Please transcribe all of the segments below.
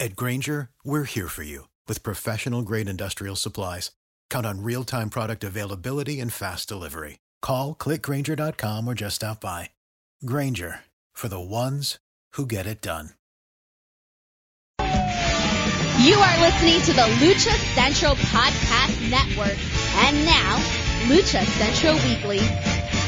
At Grainger, we're here for you with professional grade industrial supplies. Count on real time product availability and fast delivery. Call clickgrainger.com or just stop by. Grainger for the ones who get it done. You are listening to the Lucha Central Podcast Network. And now, Lucha Central Weekly.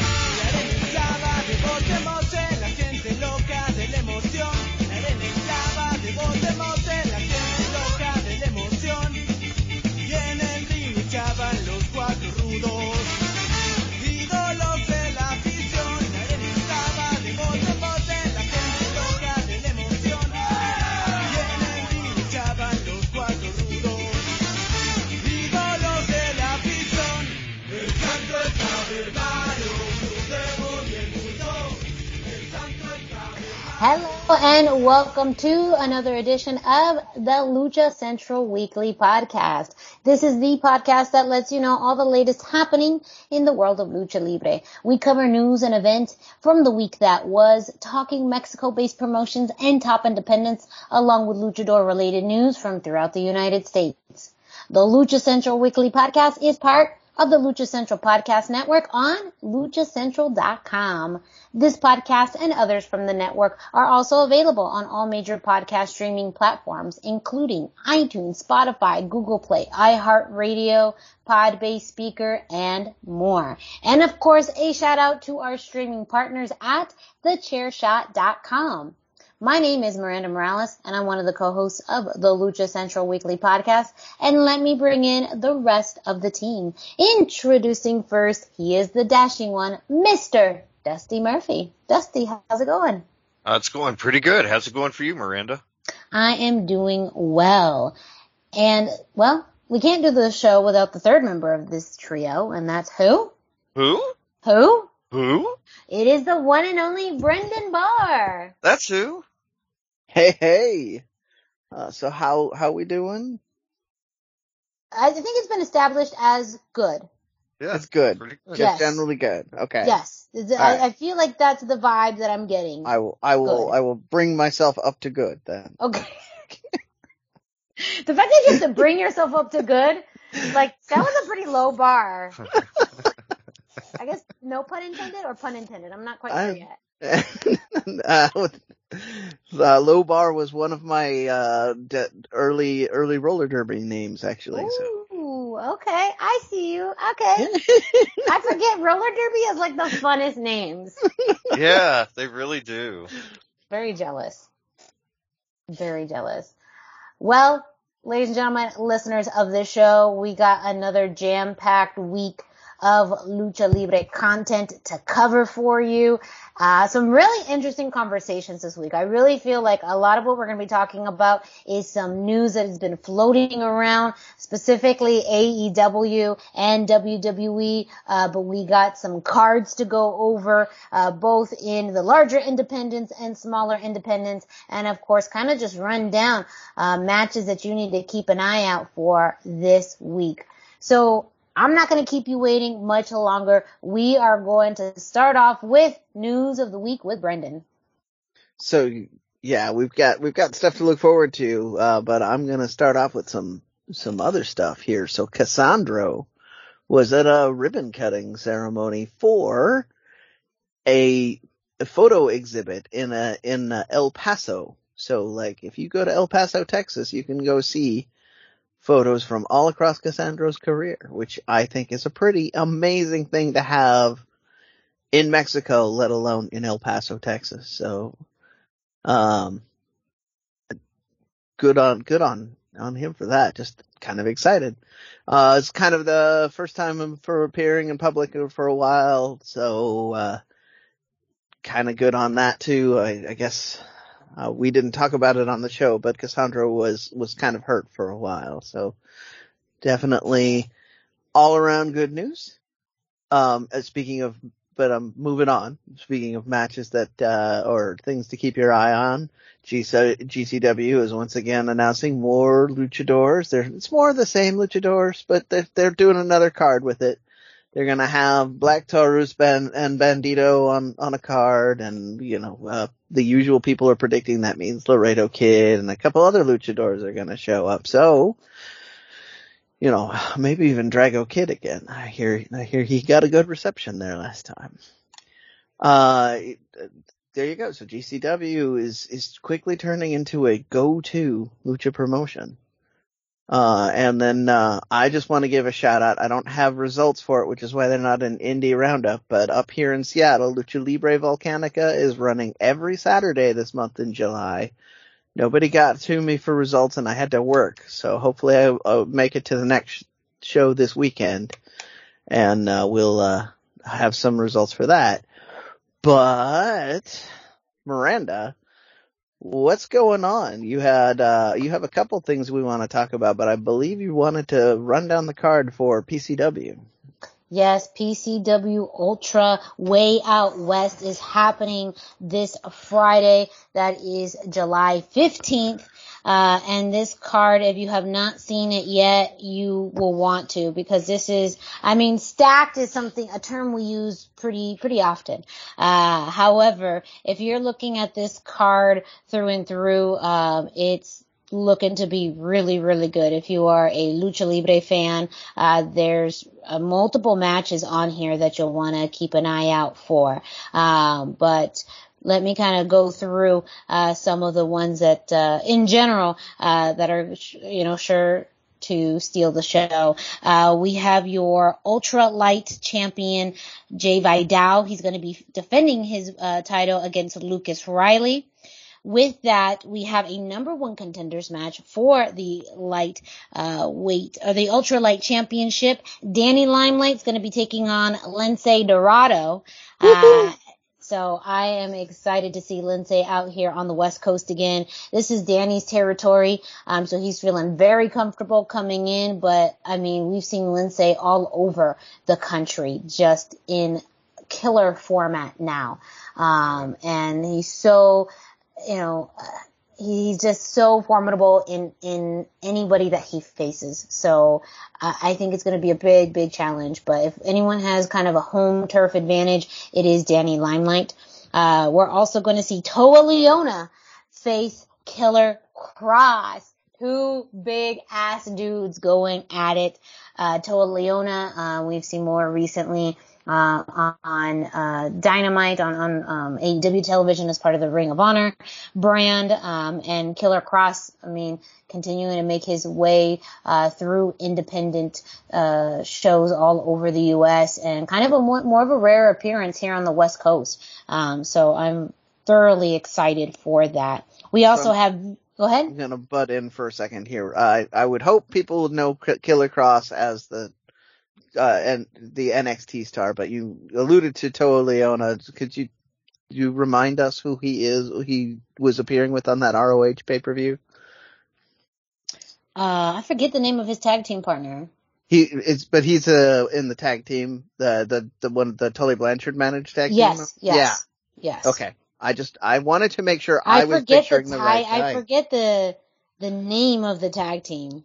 Hello and welcome to another edition of the Lucha Central Weekly Podcast. This is the podcast that lets you know all the latest happening in the world of Lucha Libre. We cover news and events from the week that was, talking Mexico-based promotions and top independents, along with luchador related news from throughout the United States. The Lucha Central Weekly Podcast is part of the Lucha Central Podcast Network on luchacentral.com. This podcast and others from the network are also available on all major podcast streaming platforms, including iTunes, Spotify, Google Play, iHeartRadio, Podbase Spreaker, and more. And of course, a shout out to our streaming partners at thechairshot.com. My name is Miranda Morales, and I'm one of the co-hosts of the Lucha Central Weekly Podcast. And let me bring in the rest of the team. Introducing first, he is the dashing one, Mr. Dusty Murphy. Dusty, how's it going? Uh, it's going pretty good. How's it going for you, Miranda? I am doing well. And, well, we can't do the show without the third member of this trio, and that's who? Who? Who? Who? It is the one and only Brendan Barr. That's who. Hey, hey. Uh, so how, how we doing? I think it's been established as good. Yeah, It's good. good. Just Yes. generally good. Okay. Yes. I, right. I feel like that's the vibe that I'm getting. I will, I will, Good. I will bring myself up to good then. Okay. the fact that you have to bring yourself up to good, like, that was a pretty low bar. I guess no pun intended or pun intended. I'm not quite sure I- yet. uh, with- uh, low bar was one of my, uh, de- early, early roller derby names actually. So. Ooh, okay. I see you. Okay. I forget roller derby is like the funnest names. yeah, they really do. Very jealous. Very jealous. Well, ladies and gentlemen, listeners of this show, we got another jam-packed week of Lucha Libre content to cover for you. Uh, some really interesting conversations this week. I really feel like a lot of what we're going to be talking about is some news that has been floating around, specifically AEW and WWE. Uh, but we got some cards to go over, uh, both in the larger independents and smaller independents, and of course, kind of just run down uh, matches that you need to keep an eye out for this week. So I'm not going to keep you waiting much longer. We are going to start off with news of the week with Brendan. So yeah, we've got, we've got stuff to look forward to, uh, but I'm gonna start off with some some other stuff here. So Cassandro was at a ribbon cutting ceremony for a, a photo exhibit in a in a El Paso. So like if you go to El Paso, Texas, you can go see photos from all across Cassandro's career, which I think is a pretty amazing thing to have in Mexico, let alone in El Paso, Texas. So, um, good on, good on, on him for that. Just kind of excited. Uh, it's kind of the first time for appearing in public for a while. So, uh, kind of good on that too. I, I guess, uh, we didn't talk about it on the show, but Cassandro was, was kind of hurt for a while. So definitely all around good news. Um, speaking of but I'm moving on. Speaking of matches that, uh, or things to keep your eye on, GCW is once again announcing more luchadors. They're, it's more of the same luchadors, but they're, they're doing another card with it. They're gonna have Black Taurus ben, and Bandido on, on a card and, you know, uh, the usual people are predicting that means Laredo Kid and a couple other luchadors are gonna show up. So, you know, maybe even Drago Kid again. I hear, I hear he got a good reception there last time. Uh, there you go. So GCW is, is quickly turning into a go-to lucha promotion. Uh, and then, uh, I just want to give a shout out. I don't have results for it, which is why they're not an indie roundup, but up here in Seattle, Lucha Libre Volcanica is running every Saturday this month in July nobody got to me for results and I had to work. So hopefully I, will make it to the next show this weekend and uh, we'll uh, have some results for that. But Miranda, what's going on? You had uh, you have a couple things we want to talk about, but I believe you wanted to run down the card for PCW. Yes, PCW Ultra Way Out West is happening this Friday. That is July 15th. Uh, and this card, if you have not seen it yet, you will want to because this is, I mean, stacked is something, a term we use pretty, pretty often. Uh, however, if you're looking at this card through and through, um, it's, looking to be really, really good. If you are a Lucha Libre fan, uh, there's uh, multiple matches on here that you'll want to keep an eye out for. Um, but let me kind of go through uh, some of the ones that, uh, in general, uh, that are, you know, sure to steal the show. Uh, we have your ultra light champion, Jay Vidal. He's going to be defending his uh, title against Lucas Riley. With that, we have a number one contenders match for the light uh, weight or the ultra light championship. Danny Limelight's going to be taking on Lince Dorado. Uh, so I am excited to see Lince out here on the West Coast again. This is Danny's territory. Um, so he's feeling very comfortable coming in, but I mean, we've seen Lince all over the country just in killer format now. Um, and he's so you know, he's just so formidable in in anybody that he faces. So uh, I think it's going to be a big, big challenge. But if anyone has kind of a home turf advantage, it is Danny Limelight. Uh, we're also going to see Toa Liona face Killer Cross. Two big ass dudes going at it. Uh, Toa Liona, uh, we've seen more recently uh, on uh, Dynamite on, on um, AEW television as part of the Ring of Honor brand, um, and Killer Cross. I mean, continuing to make his way uh, through independent uh, shows all over the U.S. and kind of a more, more of a rare appearance here on the West Coast. Um, so I'm thoroughly excited for that. We also have Go ahead. I'm gonna butt in for a second here. I I would hope people would know Killer Cross as the uh, and the NXT star, but you alluded to Toa Liona. Could you you remind us who he is? Who he was appearing with on that ROH pay per view? Uh, I forget the name of his tag team partner. He is, but he's uh in the tag team, the the the one the Tully Blanchard managed tag yes, team. Yes. Yeah. Yes. Okay. I just I wanted to make sure I, I was picturing the, the right guy. I forget the the name of the tag team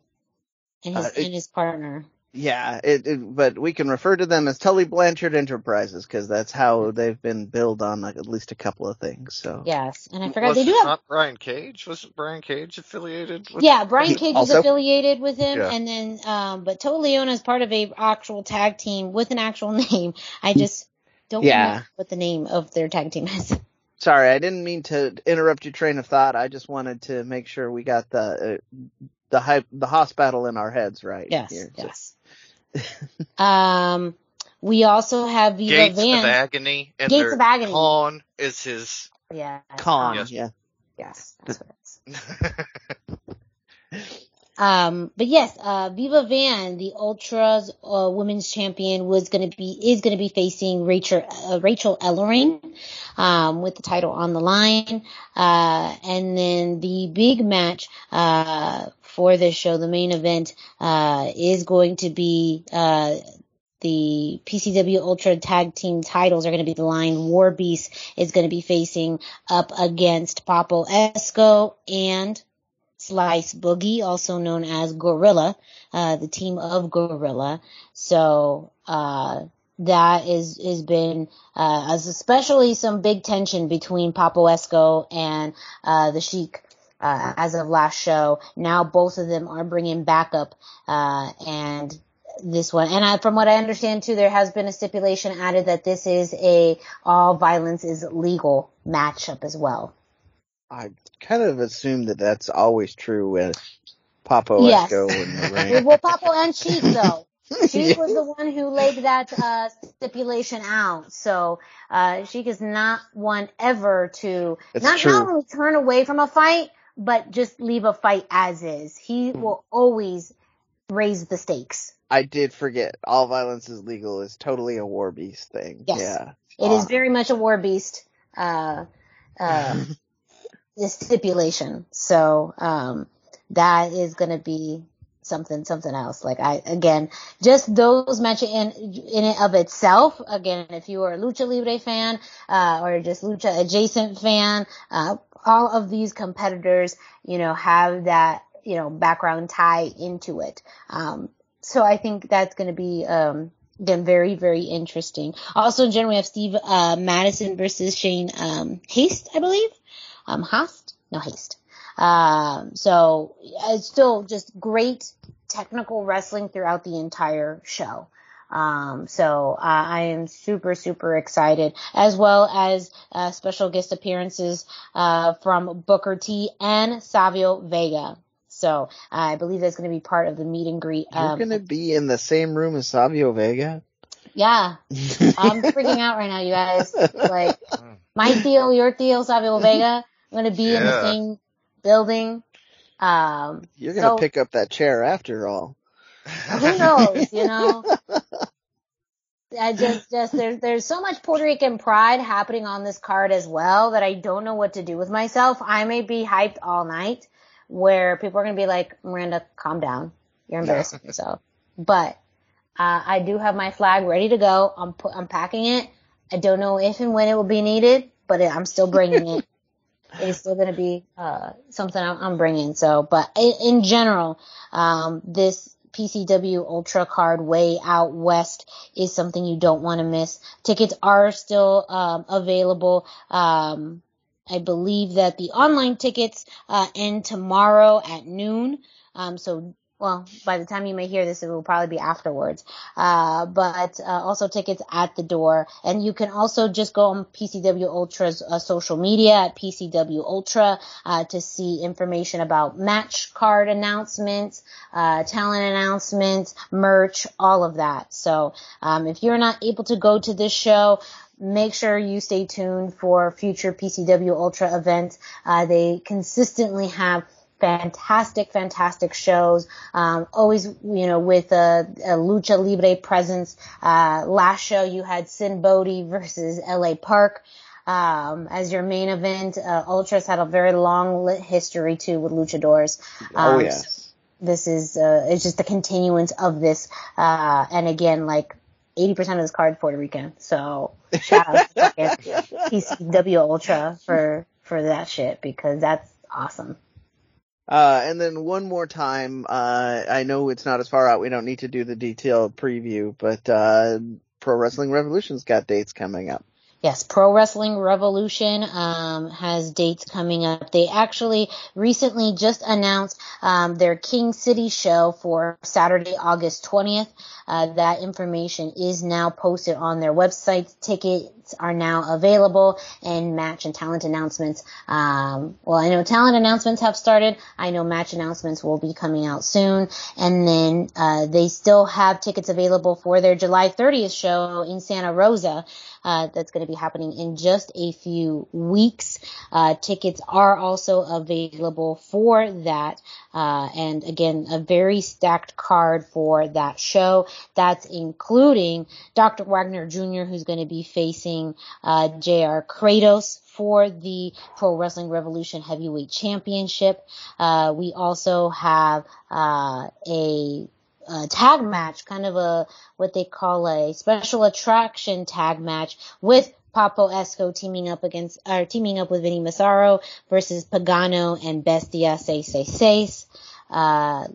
and his uh, and his partner. Yeah, it, it, but we can refer to them as Tully Blanchard Enterprises because that's how they've been billed on like, at least a couple of things. So Yes, and I forgot Was they do it have. not Brian Cage? Wasn't Brian Cage affiliated with Yeah, Brian Cage also- is affiliated with him, Yeah. and then um, but Toa Liona is part of a actual tag team with an actual name. I just don't Yeah. remember what the name of their tag team is. sorry, I didn't mean to interrupt your train of thought. I just wanted to make sure we got the uh, the hype, the hoss battle in our heads right. Yes, here. So- yes. um, we also have Viva Gates Van. of Agony, and Gates of Agony. Kaun is his. yeah, Kaun, Yes. yeah. Yes, that's what it is. Um, but yes, uh, Viva Van, the Ultras uh, Women's Champion, was going to be is going to be facing Rachel uh, Rachel Ellering um, with the title on the line, uh, and then the big match uh, for this show, the main event, uh, is going to be uh, the PCW Ultra Tag Team titles are going to be the line. War Beast is going to be facing up against Papo Esco and Slice Boogie, also known as Gorilla, uh, the team of Gorilla. So, uh, that is, has been, uh, especially some big tension between Papo Esco and, uh, the Sheik, uh, as of last show. Now both of them are bringing backup, uh, and this one. And I, from what I understand too, there has been a stipulation added that this is a all violence is legal matchup as well. I kind of assume that that's always true with Papo Yes. Esco in the ring. Well, Papo and Sheik though. Sheik was the one who laid that uh, stipulation out. So uh, Sheik is not one ever to It's not, true. not only turn away from a fight, but just leave a fight as is. He Hmm. will always raise the stakes. I did forget. All violence is legal is totally a war beast thing. Yes. Yeah. It is very much a war beast uh, uh, stipulation. So um, that is going to be something something else. Like I again, just those matches in in of itself. Again, if you are a lucha libre fan uh, or just lucha adjacent fan, uh, all of these competitors, you know, have that you know background tie into it. Um, so I think that's going to be um, again very very interesting. Also, in general, we have Steve uh, Madison versus Shane um, Haste, I believe. Um, Hast? No, Haste. Um, so it's still just great technical wrestling throughout the entire show. Um, so uh, I am super, super excited, as well as uh, special guest appearances uh, from Booker T and Savio Vega. So I believe that's going to be part of the meet and greet. You're Um, gonna be in the same room as Savio Vega. yeah, I'm freaking out right now, you guys. Like my Theo, your Theo, Savio Vega, I'm going to be in the same building. Um, You're gonna so- pick up that chair after all. who knows, you know? I just, just there's there's so much Puerto Rican pride happening on this card as well that I don't know what to do with myself. I may be hyped all night, where people are gonna be like, Miranda, calm down, you're embarrassing yourself. But uh, I do have my flag ready to go. I'm pu- I'm packing it. I don't know if and when it will be needed, but it, I'm still bringing it. Is still going to be uh, something I'm, I'm bringing. So, but in, in general, um, this PCW Ultra card way out west is something you don't want to miss. Tickets are still um, available. Um, I believe that the online tickets uh, end tomorrow at noon. Um, so, well, by the time you may hear this, it will probably be afterwards. Uh, but uh, also tickets at the door, and you can also just go on PCW Ultra's uh, social media at PCW Ultra uh, to see information about match card announcements, uh, talent announcements, merch, all of that. So um, if you're not able to go to this show, make sure you stay tuned for future PCW Ultra events. Uh, they consistently have fantastic, fantastic shows. Um, always, you know, with a, a lucha libre presence. Uh, last show you had Sinn Bodhi versus LA Park. Um, as your main event, uh, Ultras had a very long lit history too with luchadors. oh Um, yes. this is uh, it's just the continuance of this. Uh, and again, like 80% of this card is Puerto Rican. So shout out to PCW Ultra for for that shit because that's awesome. Uh, and then one more time, uh, I know it's not as far out. We don't need to do the detailed preview, but, uh, Pro Wrestling Revolution's got dates coming up. Yes, Pro Wrestling Revolution um, has dates coming up. They actually recently just announced um, their King City show for Saturday, August 20th. Uh, that information is now posted on their website. Tickets are now available and match and talent announcements. Um, well, I know talent announcements have started. I know match announcements will be coming out soon. And then, uh, they still have tickets available for their July 30th show in Santa Rosa uh, that's going to be happening in just a few weeks. Uh, tickets are also available for that. Uh, and again, a very stacked card for that show. That's including Dr. Wagner Jr., who's going to be facing uh, J.R. Kratos for the Pro Wrestling Revolution Heavyweight Championship. Uh, we also have uh, a tag match, kind of a what they call a special attraction tag match with Papo Esco teaming up against or teaming up with Vinny Massaro versus Pagano and Bestia 666. Uh,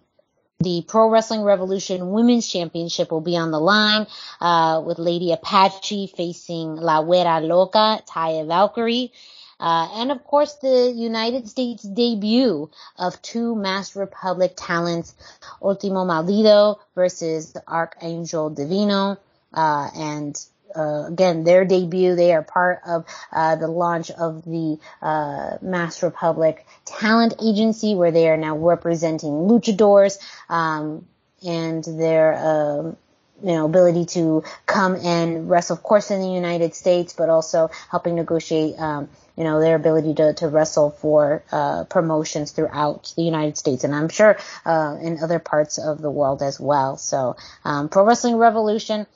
the Pro Wrestling Revolution Women's Championship will be on the line, uh, with Lady Apache facing La Güera Loca, Taya Valkyrie. Uh, and of course the United States debut of two Masked Republic talents, Ultimo Maldito versus Archangel Divino, uh, and uh, again, their debut. They are part of uh, the launch of the uh, Masked Republic Talent Agency, where they are now representing luchadors um, and their um, you know, ability to come and wrestle, of course, in the United States, but also helping negotiate, um, you know, their ability to, to wrestle for, uh, promotions throughout the United States. And I'm sure, uh, in other parts of the world as well. So, um, Pro Wrestling Revolution,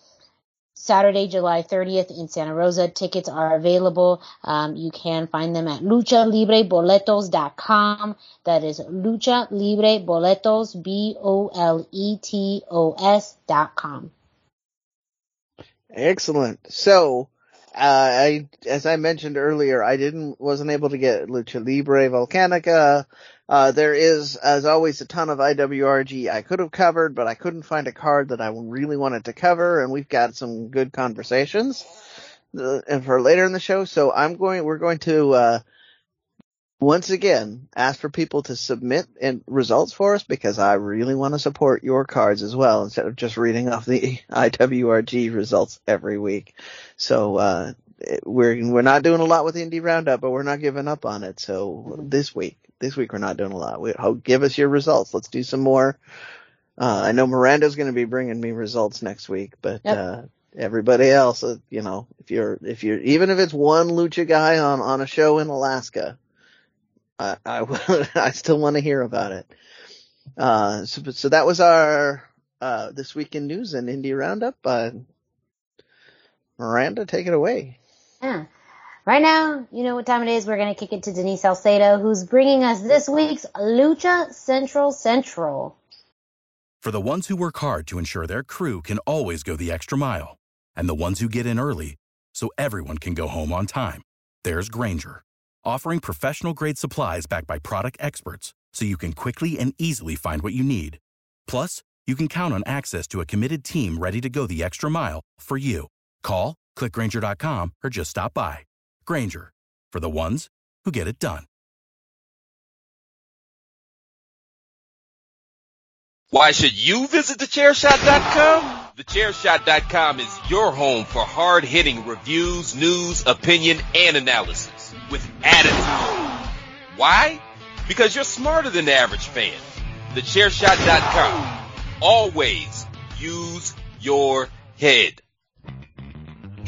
Saturday, July 30th in Santa Rosa. Tickets are available. Um, you can find them at luchalibreBoletos.com. That is Lucha Libre Boletos, B-O-L-E-T-O-S dot com. Excellent. So, uh, I, as I mentioned earlier, I didn't, wasn't able to get Lucha Libre Volcanica. Uh, there is, as always, a ton of IWRG I could have covered, but I couldn't find a card that I really wanted to cover, and we've got some good conversations, uh, and for later in the show. So I'm going, we're going to, uh, once again, ask for people to submit in results for us because I really want to support your cards as well instead of just reading off the IWRG results every week. So, uh, we're, we're not doing a lot with Indie Roundup, but we're not giving up on it. So this week, this week we're not doing a lot. We, oh, give us your results. Let's do some more. Uh, I know Miranda's going to be bringing me results next week, but, yep. uh, everybody else, uh, you know, if you're, if you're, even if it's one lucha guy on, on a show in Alaska, I, I, I still want to hear about it. Uh, so, so that was our, uh, this week in news and indie roundup. Uh, Miranda, take it away. Yeah. Right now, you know what time it is. We're going to kick it to Denise Salcedo, who's bringing us this week's Lucha Central Central. For the ones who work hard to ensure their crew can always go the extra mile, and the ones who get in early so everyone can go home on time, there's Grainger, offering professional grade supplies backed by product experts so you can quickly and easily find what you need. Plus, you can count on access to a committed team ready to go the extra mile for you. Call, clickgrainger.com, or just stop by. Grainger, for the ones who get it done. Why should you visit thechairshot.com? Thechairshot.com is your home for hard hitting reviews, news, opinion, and analysis with attitude. Why? Because you're smarter than the average fan. Thechairshot.com. Always use your head.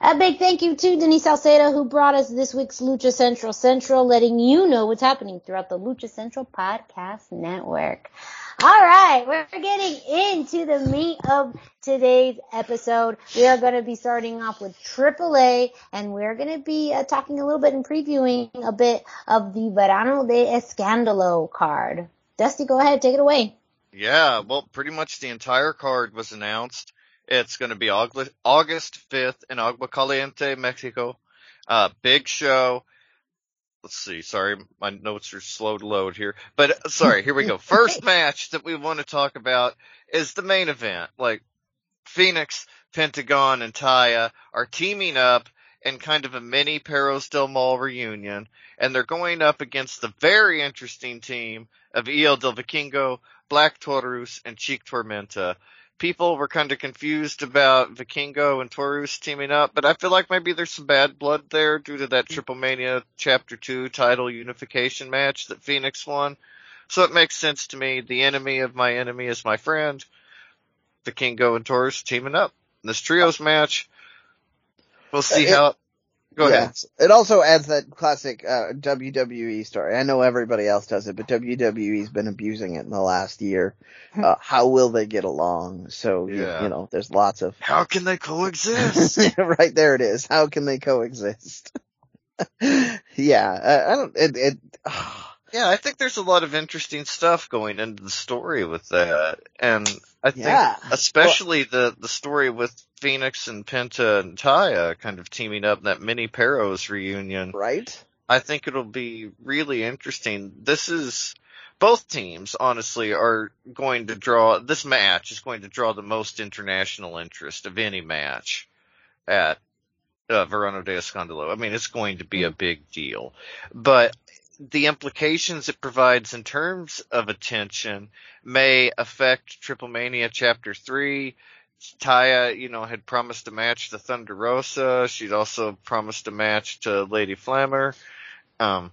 A big thank you to Denise Salcedo who brought us this week's Lucha Central Central, letting you know what's happening throughout the Lucha Central Podcast Network. All right, we're getting into the meat of today's episode. We are going to be starting off with AAA, and we're going to be uh, talking a little bit and previewing a bit of the Verano de Escándalo card. Dusty, go ahead, take it away. Yeah, well, pretty much the entire card was announced. It's going to be August 5th in Aguascalientes, Mexico. Uh, big show. Let's see. Sorry, my notes are slow to load here. But uh, sorry, here we go. First match that we want to talk about is the main event. Like Fénix, Pentagon, and Taya are teaming up in kind of a mini Perros del Mal reunion, and they're going up against the very interesting team of El del Vikingo, Black Taurus, and Chik Tormenta people were kind of confused about Vikingo and Taurus teaming up, but I feel like maybe there's some bad blood there due to that mm-hmm. Triple Mania Chapter 2 title unification match that Fénix won. So it makes sense to me. The enemy of my enemy is my friend. Vikingo and Taurus teaming up. in This trios match. We'll uh, see It- how. Go Yeah. ahead. It also adds that classic uh, WWE story. I know everybody else does it, but WWE's been abusing it in the last year. Uh, how will they get along? So you, Yeah. you know, there's lots of How can they coexist? right there. It is. How can they coexist? yeah, I, I don't. It. it Yeah, I think there's a lot of interesting stuff going into the story with that, and I think Yeah. especially the the story with Fénix and Penta and Taya kind of teaming up in that mini Perros reunion. right. I think it'll be really interesting. This is both teams, honestly, are going to draw. This match is going to draw the most international interest of any match at uh, Verano de Escándalo. I mean, it's going to be a big deal, but the implications it provides in terms of attention may affect Triple Mania Chapter 3. Taya, you know, had promised a match to Thunder Rosa. She'd also promised a match to Lady Flammer. Um,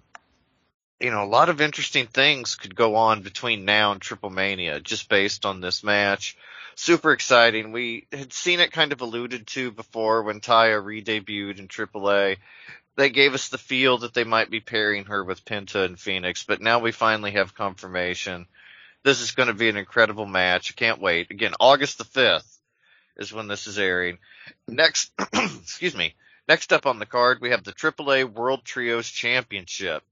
you know, a lot of interesting things could go on between now and Triple Mania just based on this match. Super exciting. We had seen it kind of alluded to before when Taya re-debuted in AAA they gave us the feel that they might be pairing her with Penta and Fénix, but now we finally have confirmation. This is going to be an incredible match. I can't wait. Again, August the 5th is when this is airing. Next, excuse me. Next up on the card, we have the AAA World Trios Championship.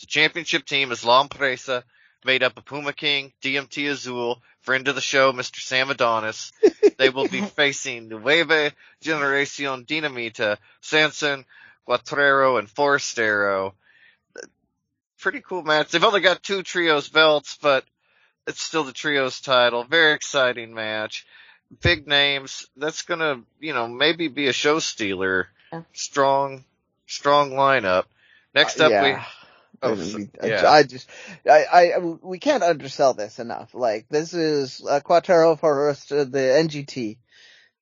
The championship team is La Empresa, made up of Puma King, DMT Azul, friend of the show, Mr. Sam Adonis. they will be facing Nueva Generacion Dinamita, Sanson, Cuatrero, and Forastero. Pretty cool match. They've only got two trios belts, but it's still the trios title. Very exciting match. Big names. That's gonna, you know, maybe be a show stealer. Yeah. Strong, strong lineup. Next up, Uh, we. yeah. Oh, I, we- yeah. I just, I, I, we can't undersell this enough. Like, this is uh, Quattro Forest, uh, the NGD.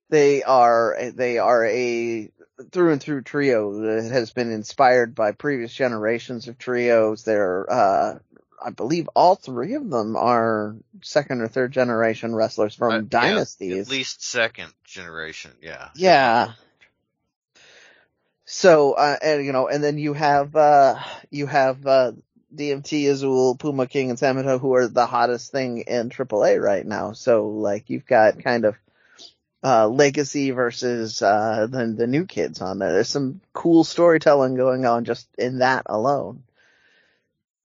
They are, they are a through and through trio that has been inspired by previous generations of trios. They're, uh, I believe all three of them are second or third generation wrestlers from Uh, yeah, dynasties. At least second generation, yeah. Yeah. So, uh, and you know, and then you have, uh, you have, uh, DMT, Azul, Puma King, and Samito, who are the hottest thing in AAA right now. So, like, you've got kind of, uh, legacy versus, uh, the, the new kids on there. There's some cool storytelling going on just in that alone.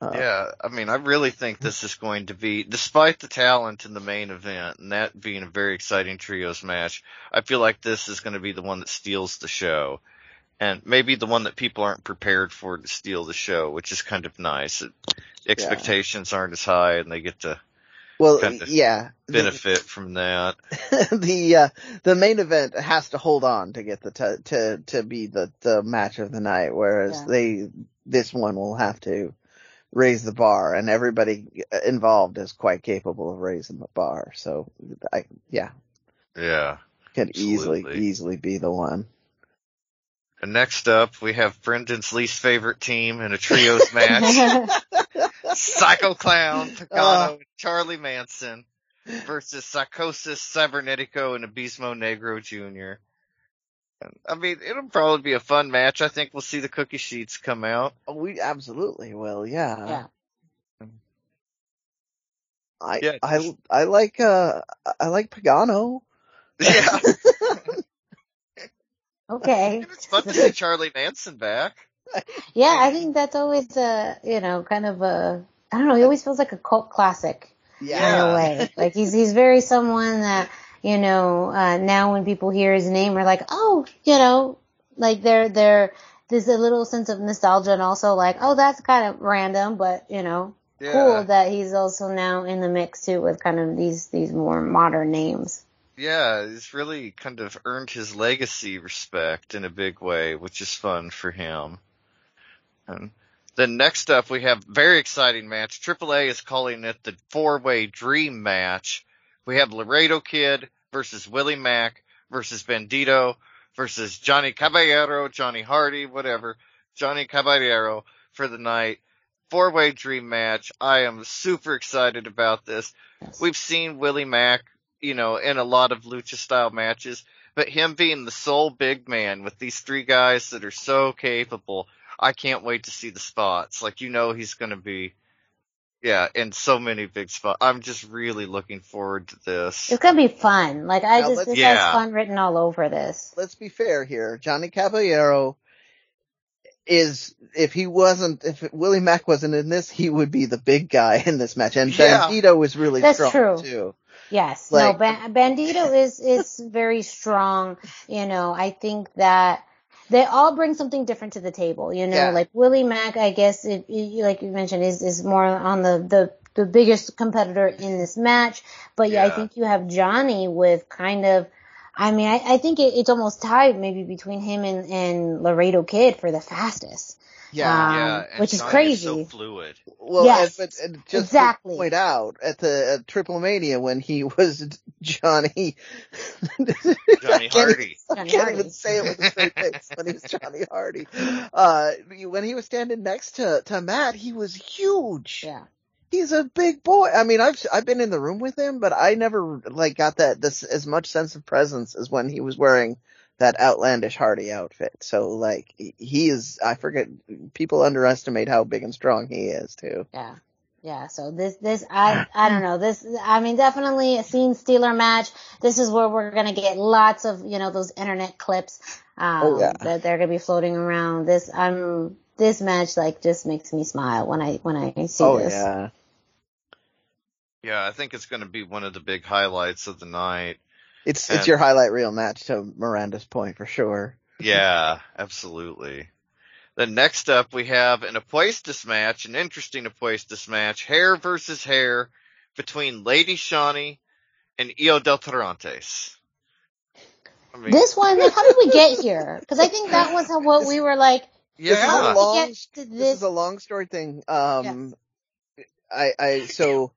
Uh, Yeah, I mean, I really think this is going to be, despite the talent in the main event, and that being a very exciting trios match, I feel like this is going to be the one that steals the show. And maybe the one that people aren't prepared for to steal the show, which is kind of nice. It, expectations aren't as high and they get to Well, kind of yeah. The- benefit from that. the uh, the main event has to hold on to get the t- to to be the the match of the night, whereas Yeah. they this one will have to raise the bar, and everybody involved is quite capable of raising the bar. So, I yeah, Yeah. could easily easily be the one. And next up, we have Brendan's least favorite team in a trios match. Psycho Clown, Pagano, and Charlie Manson versus Psychosis, Cibernético, and Abismo Negro Jr. I mean, it'll probably be a fun match. I think we'll see the cookie sheets come out. Oh, we absolutely will. Yeah. Yeah. I Yeah, I I like uh I like Pagano. Yeah, okay. it's fun to see Charlie Manson back. Yeah, I think that's always a, you know, kind of a, I don't know, he always feels like a cult classic yeah. in a way. Like he's, he's very someone that, you know, uh, now when people hear his name are like, oh, you know, like they're, they're, there's a little sense of nostalgia and also like, oh, that's kind of random, but you know, Yeah. cool that he's also now in the mix too with kind of these, these more modern names. Yeah, he's really kind of earned his legacy respect in a big way, which is fun for him. And then next up, we have very exciting match. AAA is calling it the four-way dream match. We have Laredo Kid versus Willie Mack versus Bandido versus Johnny Caballero, Johnny Hardy, whatever, Johnny Caballero for the night. Four-way dream match. I am super excited about this. We've seen Willie Mack, you know, in a lot of lucha style matches, but him being the sole big man with these three guys that are so capable, I can't wait to see the spots. Like, you know, he's going to be, yeah, in so many big spots. I'm just really looking forward to this. It's gonna be fun. Like I Now just, let's- this Yeah. has fun written all over this. let's be fair here. Johnny Caballero is, if he wasn't, if Willie Mack wasn't in this, he would be the big guy in this match. And Yeah. Bandido is really That's strong true. too. Yes. Like- no, Ban- Bandido is, is very strong. You know, I think that they all bring something different to the table. You know, Yeah. like Willie Mack, I guess, it, it- like you mentioned, is, is more on the, the, the biggest competitor in this match. But yeah, I think you have Johnny with kind of, I mean, I, I think it, it's almost tied maybe between him and, and Laredo Kid for the fastest. Yeah. Um, yeah, and which is Johnny crazy. so fluid. Well, Yes. and, but and just Exactly. to point out at the at Triple Mania when he was Johnny, Johnny Hardy. I Johnny can't Hardy. even say it with a straight face when he was Johnny Hardy. Uh, when he was standing next to to Matt, he was huge. Yeah. He's a big boy. I mean, I've I've been in the room with him, but I never like got that this as much sense of presence as when he was wearing that outlandish Hardy outfit. So like he- he is. I forget. People underestimate how big and strong he is too. Yeah. Yeah, so this, this, I, I don't know. This, I mean, definitely a scene stealer match. This is where we're gonna get lots of, you know, those internet clips, um, Oh, yeah. that they're gonna be floating around. This, um, this match, like, just makes me smile when I, when I see Oh this. yeah. Yeah, I think it's going to be one of the big highlights of the night. It's And- it's your highlight reel match to Miranda's point for sure. Yeah, absolutely. Then next up we have an Apuestas match, an interesting Apuestas match, hair versus hair between Lady Shani and Io del Tarantes. I mean, This one, like, how did we get here? Because I think that was how, what we were like. This is a yeah, long to this this? is a long story thing. Um, I, I, so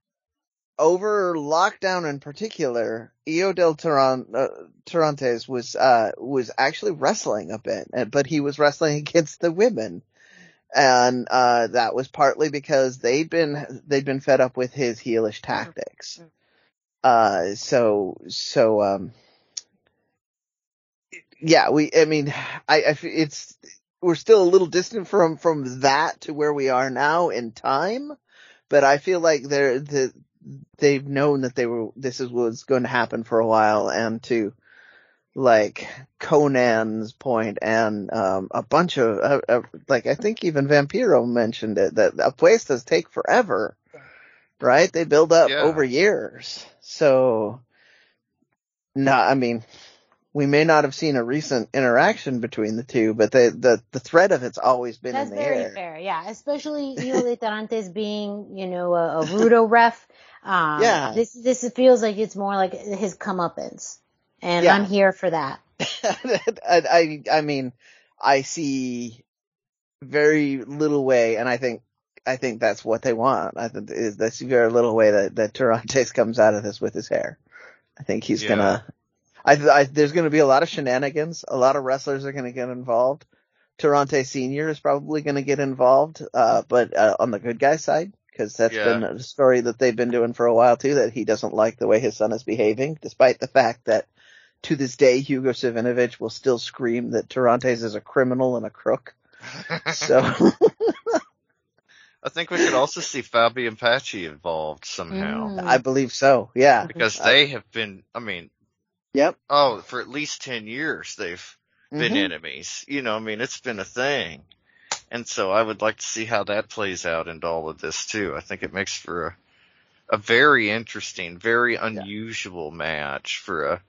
over lockdown in particular, Hijo del Taran, uh, Tarantes was, uh, was actually wrestling a bit, uh, but he was wrestling against the women. And, uh, that was partly because they'd been, they'd been fed up with his heelish tactics. Uh, so, so, um, yeah, we, I mean, I, I, it's, we're still a little distant from, from that to where we are now in time, but I feel like they're, the, they've known that they were, this is was going to happen for a while and to, like, Konnan's point and, um, a bunch of, uh, uh, like, I think even Vampiro mentioned it, that apuestas take forever, right? They build up Yeah. over years. So, no, I mean, we may not have seen a recent interaction between the two, but the the, the thread of it's always been That's in the air. That's very fair, yeah. Especially Hijo de Tarantes being, you know, a, a Rudo ref. Um, Yeah. This this feels like it's more like his comeuppance, and Yeah. I'm here for that. I, I I mean, I see very little way, and I think I think that's what they want. I think is that's very little way that that Tarantes comes out of this with his hair. I think he's Yeah. gonna. I, I there's gonna be a lot of shenanigans. A lot of wrestlers are gonna get involved. Tarante Senior is probably gonna get involved, uh, but uh, on the good guy side, because that's Yeah. been a story that they've been doing for a while too. That he doesn't like the way his son is behaving, despite the fact that to this day Hugo Savinovich will still scream that Tarantes is a criminal and a crook. So I think we could also see Faby Apache involved somehow Mm. I believe so. Yeah. because Uh, they have been. I mean, Yep. oh, for at least ten years they've been Mhm. enemies. You know, I mean, it's been a thing. And so I would like to see how that plays out into all of this too. I think it makes for a, a very interesting, very unusual match for a,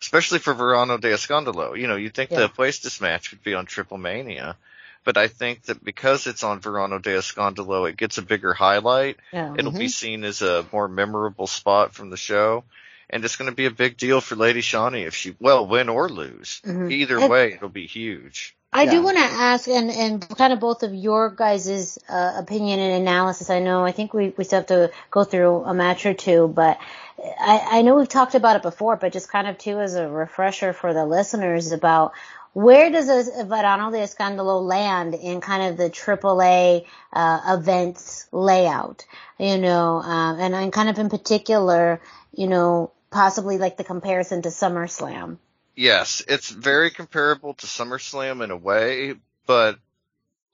especially for Verano de Escandalo. You know, you'd think Yeah. the Apuestas match would be on Triple Mania, but I think that because it's on Verano de Escandalo, it gets a bigger highlight. Yeah. It'll be seen as a more memorable spot from the show. And it's going to be a big deal for Lady Shani if she, well, win or lose. Mhm. Either And- way, it'll be huge. I do want to ask, and, and kind of both of your guys' uh, opinion and analysis. I know, I think we, we still have to go through a match or two, but I, I know we've talked about it before, but just kind of too as a refresher for the listeners about where does a Verano de Escandalo land in kind of the AAA uh, events layout? You know, um, and, and kind of in particular, you know, possibly like the comparison to SummerSlam. Yes, it's very comparable to SummerSlam in a way, but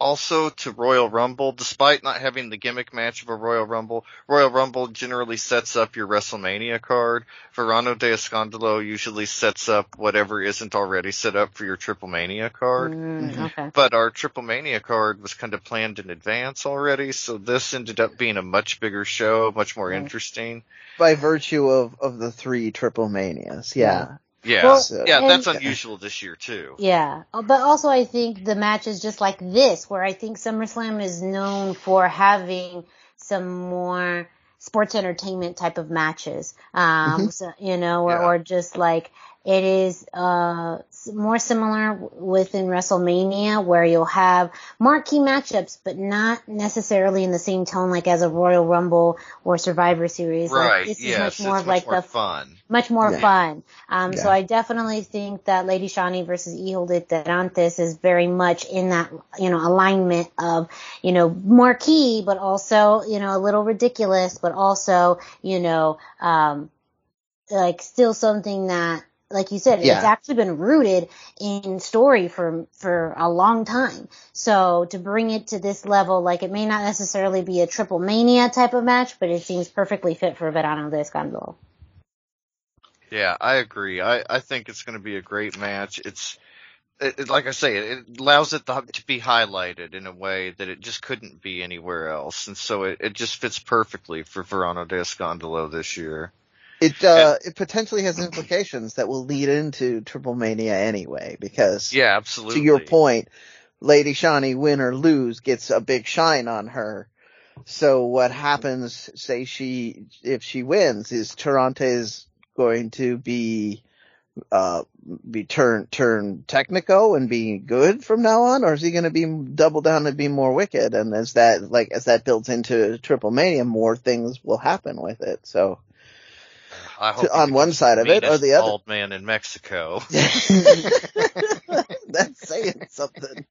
also to Royal Rumble, despite not having the gimmick match of a Royal Rumble. Royal Rumble generally sets up your WrestleMania card. Verano de Escandalo usually sets up whatever isn't already set up for your Triple Mania card. Mm, okay. But our Triple Mania card was kind of planned in advance already, so this ended up being a much bigger show, much more Right. interesting. By virtue of, of the three triple manias. Yeah. Yeah, Well, yeah, and- that's unusual this year too. Yeah, Uh, but also I think the matches just like this, where I think SummerSlam is known for having some more sports entertainment type of matches, um, so, you know, or, Yeah. or just like it is uh s- more similar within WrestleMania, where you'll have marquee matchups, but not necessarily in the same tone like as a Royal Rumble or Survivor Series. Like, Right, this is much it's more much of like more the fun. much more Yeah. fun. Um, so I definitely think that Lady Shani versus Hijo de Tarantes is very much in that, you know, alignment of, you know, marquee, but also, you know, a little ridiculous, but also, you know, um, like still something that like you said, Yeah. it's actually been rooted in story for for a long time. So to bring it to this level, like it may not necessarily be a triple mania type of match, but it seems perfectly fit for Verano de Escándalo. Yeah, I agree. I, I think it's going to be a great match. It's, it, it- like I say, it, it allows it to, to be highlighted in a way that it just couldn't be anywhere else. And so it, it just fits perfectly for Verano de Escándalo this year. It uh, it potentially has implications that will lead into Triple Mania anyway, because Yeah, absolutely. to your point, Lady Shani, win or lose, gets a big shine on her. So what happens, say she, if she wins, is Tarante's going to be, uh, be turned, turn technico and be good from now on, or is he going to be double down and be more wicked? And as that, like, as that builds into Triple Mania, more things will happen with it. So, I hope he on one side of it or the other. Bald man in Mexico. That's saying something.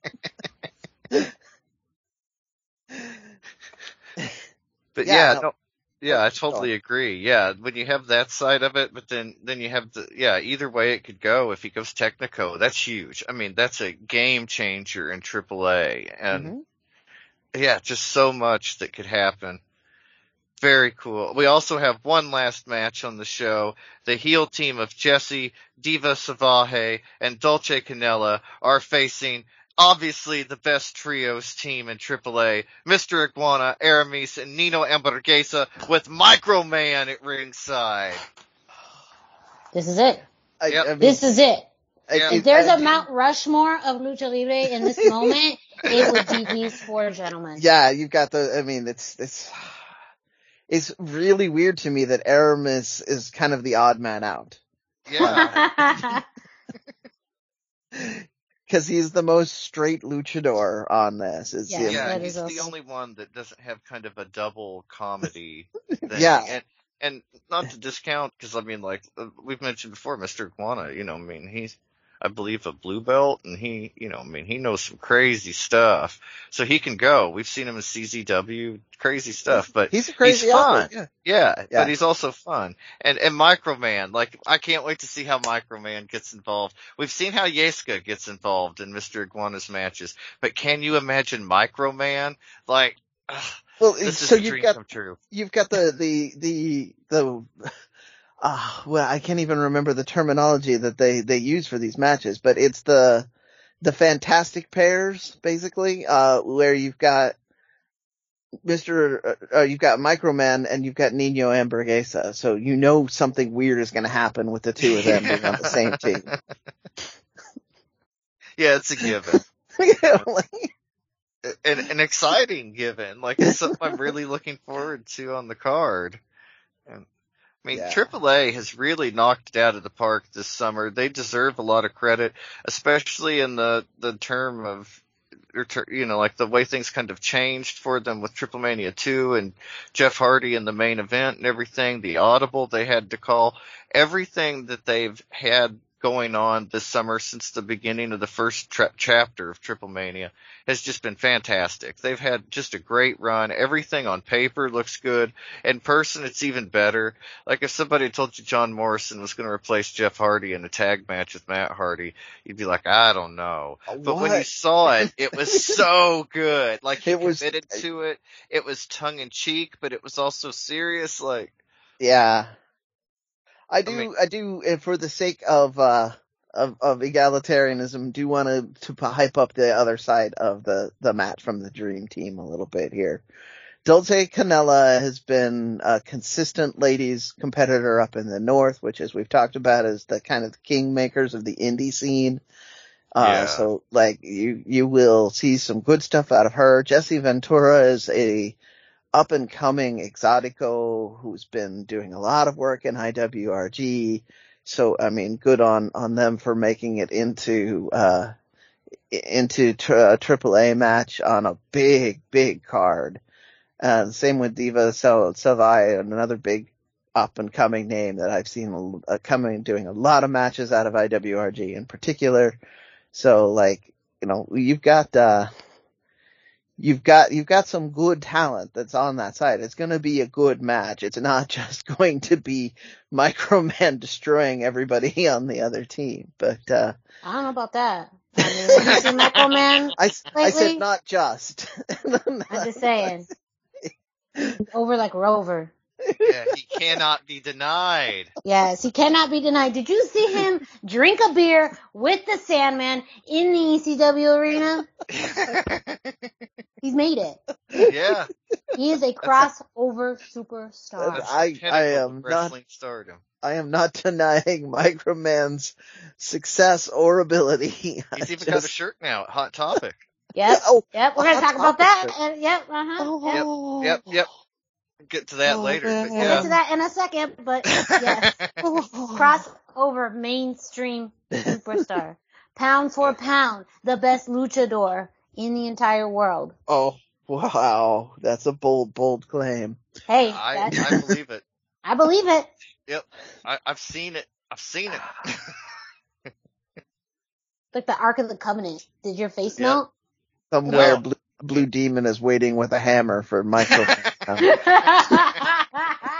But Yeah, yeah, no. no, yeah, I totally agree. Yeah, when you have that side of it, but then then you have the yeah. Either way it could go. If he goes Technico, that's huge. I mean, that's a game changer in AAA, and Mhm. yeah, just so much that could happen. Very cool. We also have one last match on the show. The heel team of Jesse, Diva Salvaje, and Dulce Canela are facing obviously the best trios team in AAA, Mr. Iguana, Aramis, and Nino Hamburguesa with Microman at ringside. This is it. I, Yep. I mean, This is it. I- Yeah. If there's a Mount Rushmore of Lucha Libre in this moment, it would be these four gentlemen. Yeah, you've got the. I mean, it's it's it's really weird to me that Aramis is kind of the odd man out Yeah. because he's the most straight luchador on this. It's, Yeah, yeah, he's is the only one that doesn't have kind of a double comedy thing. Yeah. And, and not to discount, because I mean, like, uh, we've mentioned before, Mr. Iguana, you know, I mean, he's, I believe a blue belt, and he, you know, I mean, he knows some crazy stuff. So he can go. We've seen him in CZW, crazy stuff, but he's a crazy he's fun. athlete, Yeah. Yeah, Yeah. but he's also fun. And and Microman, like I can't wait to see how Microman gets involved. We've seen how Yeska gets involved in Mr. Iguana's matches, but can you imagine Microman? Like, ugh, Well, this is so a you've dream got come true. you've got the the the the uh, well I can't even remember the terminology that they they use for these matches, but it's the the fantastic pairs basically uh where you've got Mr. Uh, uh, you've got Microman and you've got Nino Hamburguesa, so you know something weird is going to happen with the two of them being on the same team. yeah, it's a given. Like, an, an exciting given. Like it's something I'm really looking forward to on the card. And I mean, Yeah. AAA has really knocked it out of the park this summer. They deserve a lot of credit, especially in the the term of you know, like the way things kind of changed for them with Triple Mania 2 and Jeff Hardy in the main event and everything, the audible they had to call, everything that they've had going on this summer since the beginning of the first tra- chapter of Triple Mania has just been fantastic. They've had just a great run. Everything on paper looks good. In person, it's even better. Like if somebody told you John Morrison was going to replace Jeff Hardy in a tag match with Matt Hardy, you'd be like, I don't know. But when you saw it, it was so good. Like he It was- committed to it. It was tongue in cheek, but it was also serious. Like, Yeah. I do, I, mean- do, uh, for the sake of, uh, of, of egalitarianism, do want to, to hype up the other side of the, the match from the Dream Team a little bit here. Dulce Canela has been a consistent ladies competitor up in the north, which as we've talked about is the kind of kingmakers of the indie scene. Uh, Yeah. so like you, you will see some good stuff out of her. Jesse Ventura is a, up and coming Exotico who's been doing a lot of work in IWRG. So, I mean, good on, on them for making it into, uh, into tr- a triple A match on a big, big card. Uh, same with Diva Sel- Savai, another big up and coming name that I've seen uh, coming, doing a lot of matches out of IWRG in particular. So like, you know, you've got, uh, you've got you've got some good talent that's on that side. It's going to be a good match. It's not just going to be Microman destroying everybody on the other team. But uh I don't know about that. I mean, have you Microman I, I said not just. I'm just saying. Over like Rover. Yeah, he cannot be denied. Yes, he cannot be denied. Did you see him drink a beer with the Sandman in the ECW arena? He's made it. yeah, He is a crossover superstar. I- I am not- stardom. I am not denying Microman's success or ability. He's I even got a shirt now. at Hot Topic. Yep. Oh, Yep. We're gonna talk about that. topic. And, yep. Uh huh. Yep. Oh. Yep, yep. Get to that Oh, later. But man. We'll get to that in a second, but yes, oh. crossover mainstream superstar, pound for pound, the best luchador in the entire world. Oh, wow. That's a bold, bold claim. Hey, I, I believe it. I believe it. I, I've seen it. I've seen it. Like the Ark of the Covenant. Did your face Yep. melt? Somewhere No. Blue, Blue Demon is waiting with a hammer for Microman.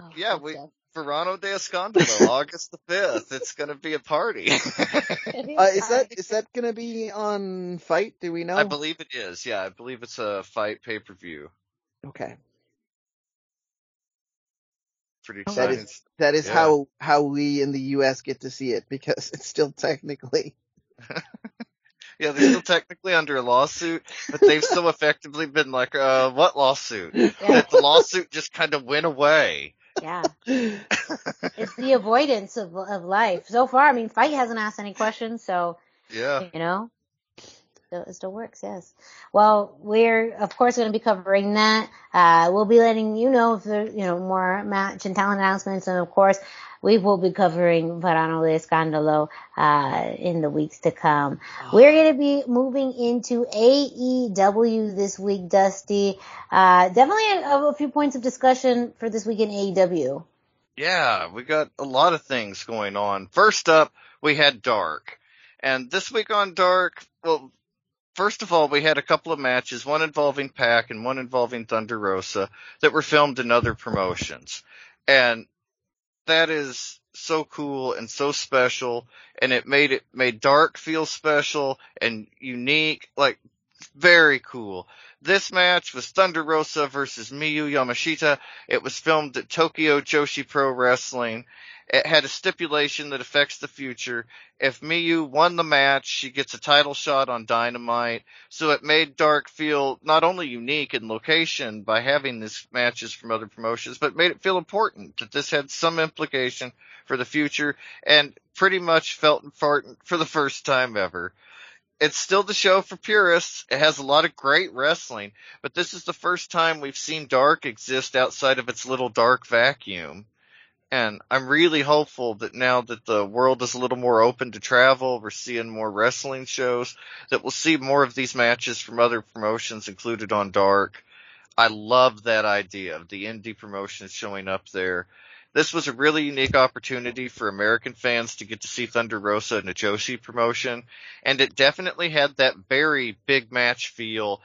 Oh, Yeah, we- stuff. Verano de Escandalo, August the 5th. It's going to be a party. uh, is that is that gonna be on FITE? Do we know? I believe it is. Yeah, I believe it's a FITE pay per view. okay. Pretty That exciting. is that is Yeah. how how we in the U.S. get to see it because it's still technically Yeah, they're still technically under a lawsuit, but they've so effectively been like, uh, what lawsuit? Yeah, That the lawsuit just kind of went away. yeah. It's the avoidance of of life. So far, I mean, FITE hasn't asked any questions, so Yeah. you know, still, it still works. Yes. Well, we're of course going to be covering that. Uh, we'll be letting you know if there, you know, more match and talent announcements, and of course, we will be covering Verano de Escándalo uh, in the weeks to come. We're going to be moving into AEW this week, Dusty. Uh, definitely a, a few points of discussion for this week in AEW. Yeah, we got a lot of things going on. First up, we had Dark. And this week on Dark, well, first of all, we had a couple of matches, one involving Pac and one involving Thunder Rosa that were filmed in other promotions. And that is so cool and so special and it made it made Dark feel special and unique, like very cool. This match was Thunder Rosa versus Miyu Yamashita. It was filmed at Tokyo Joshi Pro Wrestling. It had a stipulation that affects the future. If Miyu won the match, she gets a title shot on Dynamite. So it made Dark feel not only unique in location by having these matches from other promotions, but made it feel important that this had some implication for the future and pretty much felt important for the first time ever it's still the show for purists. It has a lot of great wrestling, but this is the first time we've seen Dark exist outside of its little dark vacuum. And I'm really hopeful that now that the world is a little more open to travel, we're seeing more wrestling shows, that we'll see more of these matches from other promotions included on Dark. I love that idea of the indie promotions showing up there. This was a really unique opportunity for American fans to get to see Thunder Rosa in a Joshi promotion, and it definitely had that very big match feel.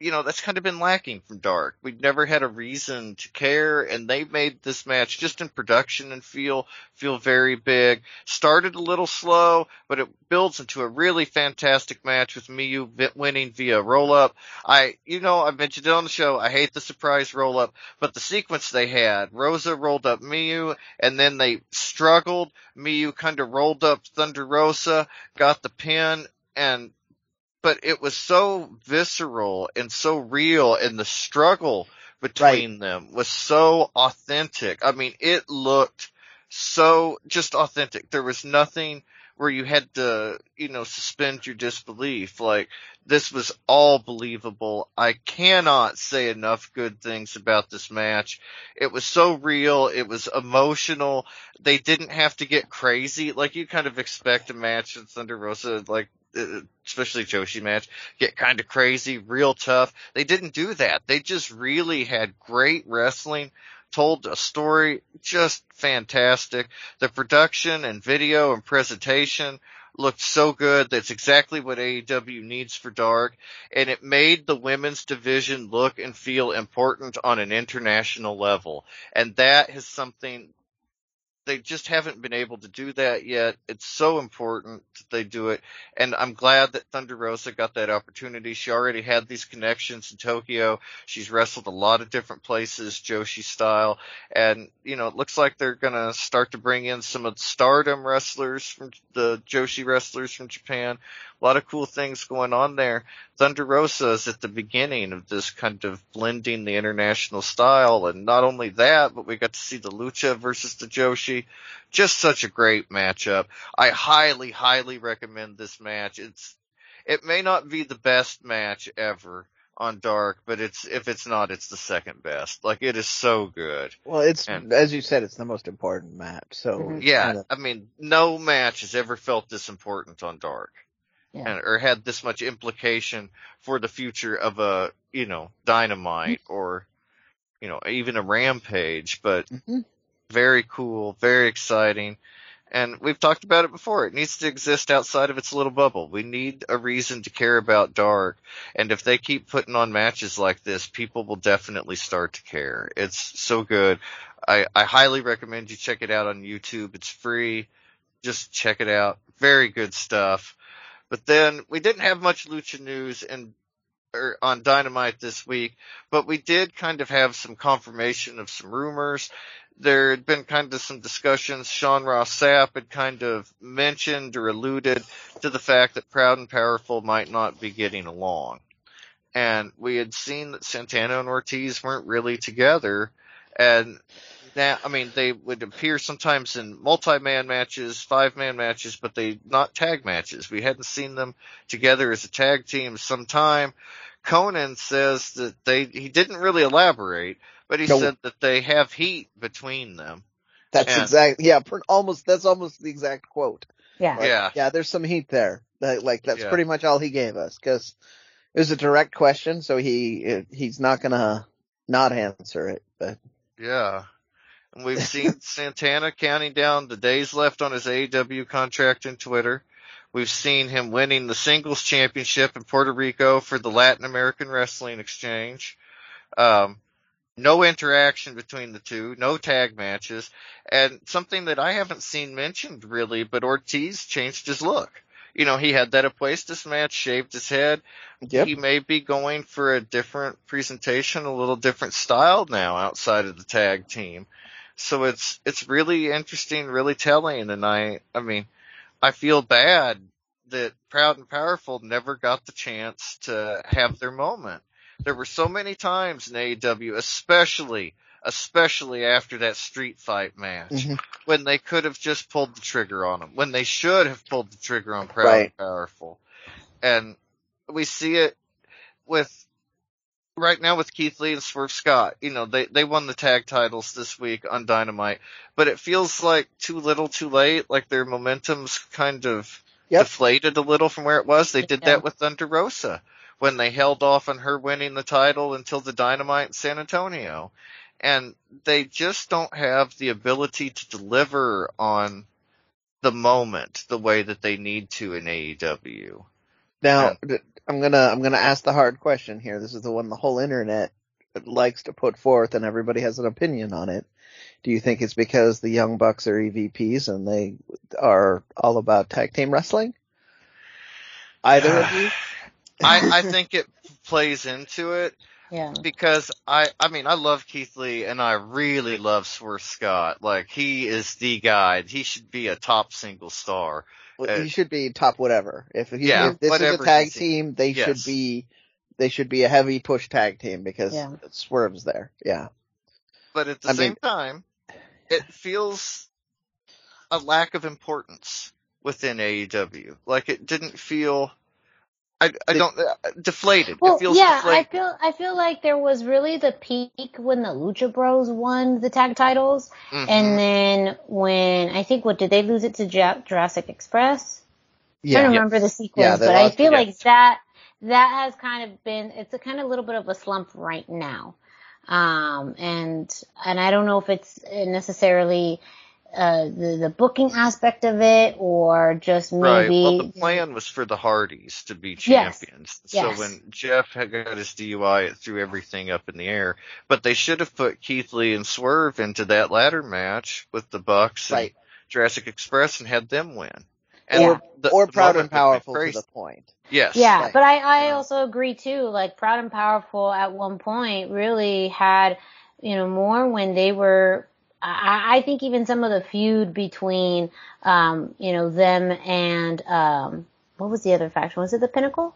You know, that's kind of been lacking from Dark. We've never had a reason to care, and they made this match just in production and feel feel very big. Started a little slow, but it builds into a really fantastic match with Miyu winning via roll up. I, you know, I mentioned it on the show. I hate the surprise roll up, but the sequence they had, Rosa rolled up Miyu, and then they struggled. Miyu kind of rolled up Thunder Rosa, got the pin, and but it was so visceral and so real, and the struggle between them was so authentic. I mean, it looked so just authentic. There was nothing where you had to, you know, suspend your disbelief. Like, this was all believable. I cannot say enough good things about this match. It was so real. It was emotional. They didn't have to get crazy. Like, you kind of expect a match with Thunder Rosa, like, Uh, especially a Joshi match, get kind of crazy, real tough. They didn't do that. They just really had great wrestling told a story just fantastic. The production and video and presentation looked so good. That's exactly what AEW needs for Dark. And it made the women's division look and feel important on an international level. And that is something they just haven't been able to do that yet. It's so important that they do it. And I'm glad that Thunder Rosa got that opportunity. She already had these connections in Tokyo. She's wrestled a lot of different places, Joshi style. And, you know, it looks like they're going to start to bring in some of the stardom wrestlers from the Joshi wrestlers from Japan. A lot of cool things going on there. Thunder Rosa is at the beginning of this kind of blending the international style. And not only that, but we got to see the Lucha versus the Joshi. Just such a great matchup. I highly, highly recommend this match. It's, it may not be the best match ever on Dark, but it's, if it's not, it's the second best. Like it is so good. Well, it's, And- as you said, it's the most important match. So, Mhm. Yeah, kinda- I mean, no match has ever felt this important on Dark. Yeah. and or had this much implication for the future of a you know dynamite or you know even a rampage but Mhm. very cool very exciting. And we've talked about it before. It needs to exist outside of its little bubble. We need a reason to care about dark. And if they keep putting on matches like this people will definitely start to care. It's so good. I i highly recommend you check it out on youtube. It's free. Just check it out. Very good stuff but then we didn't have much lucha news and or er, on Dynamite this week, but we did kind of have some confirmation of some rumors. There had been kind of some discussions. Sean Ross Sapp had kind of mentioned or alluded to the fact that Proud and Powerful might not be getting along. And we had seen that Santana and Ortiz weren't really together. And now, I mean, they would appear sometimes in multi-man matches, five-man matches, but they not tag matches. We hadn't seen them together as a tag team some time. Konnan says that they, he didn't really elaborate, but he No. said that they have heat between them. that's and- exact, yeah, per, almost, that's almost the exact quote. Yeah. Like, Yeah. Yeah, there's some heat there. That, like, that's Yeah. pretty much all he gave us, cause it was a direct question, so he he's not gonna not answer it, but Yeah. And we've seen Santana counting down the days left on his AEW contract in Twitter. We've seen him winning the singles championship in Puerto Rico for the Latin American Wrestling Exchange. Um, no interaction between the two, no tag matches, and something that I haven't seen mentioned really, but Ortiz changed his look. You know, he had that Apuestas match, shaved his head, yep. he may be going for a different presentation, a little different style now outside of the tag team. So it's it's really interesting, really telling, and I I mean, I feel bad that Proud and Powerful never got the chance to have their moment. There were so many times in AEW, especially especially after that street fight match, Mhm. when they could have just pulled the trigger on them, when they should have pulled the trigger on Proud Right. and Powerful. And we see it with right now with Keith Lee and Swerve Scott. You know, they they won the tag titles this week on Dynamite, but it feels like too little, too late. Like their momentum's kind of Yep. deflated a little from where it was. They did that with Thunder Rosa when they held off on her winning the title until the Dynamite in San Antonio. And they just don't have the ability to deliver on the moment the way that they need to in AEW. Now, th- I'm gonna, I'm gonna ask the hard question here. This is the one the whole internet likes to put forth and everybody has an opinion on it. Do you think it's because the Young Bucks are EVPs and they are all about tag team wrestling? Either of you? I, I think it plays into it Yeah. because I, I mean, I love Keith Lee and I really love Swerve Scott. Like he is the guy. He should be a top single star. Well, Uh, he should be top whatever. If he, Yeah, if this is a tag team, they Yes. should be, they should be a heavy push tag team because Yeah. Swerve's there. Yeah. But at the I same mean- time, it feels a lack of importance within AEW. Like it didn't feel, I, I don't, uh, deflated. Well, it feels yeah, I feel I feel like there was really the peak when the Lucha Bros won the tag titles, Mhm. and then when I think what did they lose it to Jurassic Express? I Yeah. don't remember the sequence, Yeah, but I feel it. like that that has kind of been it's a kind of little bit of a slump right now. Um, and, and I don't know if it's necessarily, uh, the, the booking aspect of it or just maybe. Right. Well, the plan was for the Hardys to be champions. Yes. So Yes. when Jeff had got his DUI, it threw everything up in the air. But they should have put Keith Lee and Swerve into that ladder match with the Bucks and Right. Jurassic Express and had them win. And or the- or the proud and powerful to the point. Yes. Yeah, Right. but I, I also agree too. Like Proud and Powerful at one point really had, you know, more when they were. I, I think even some of the feud between, um, you know, them and um, what was the other faction? Was it the Pinnacle?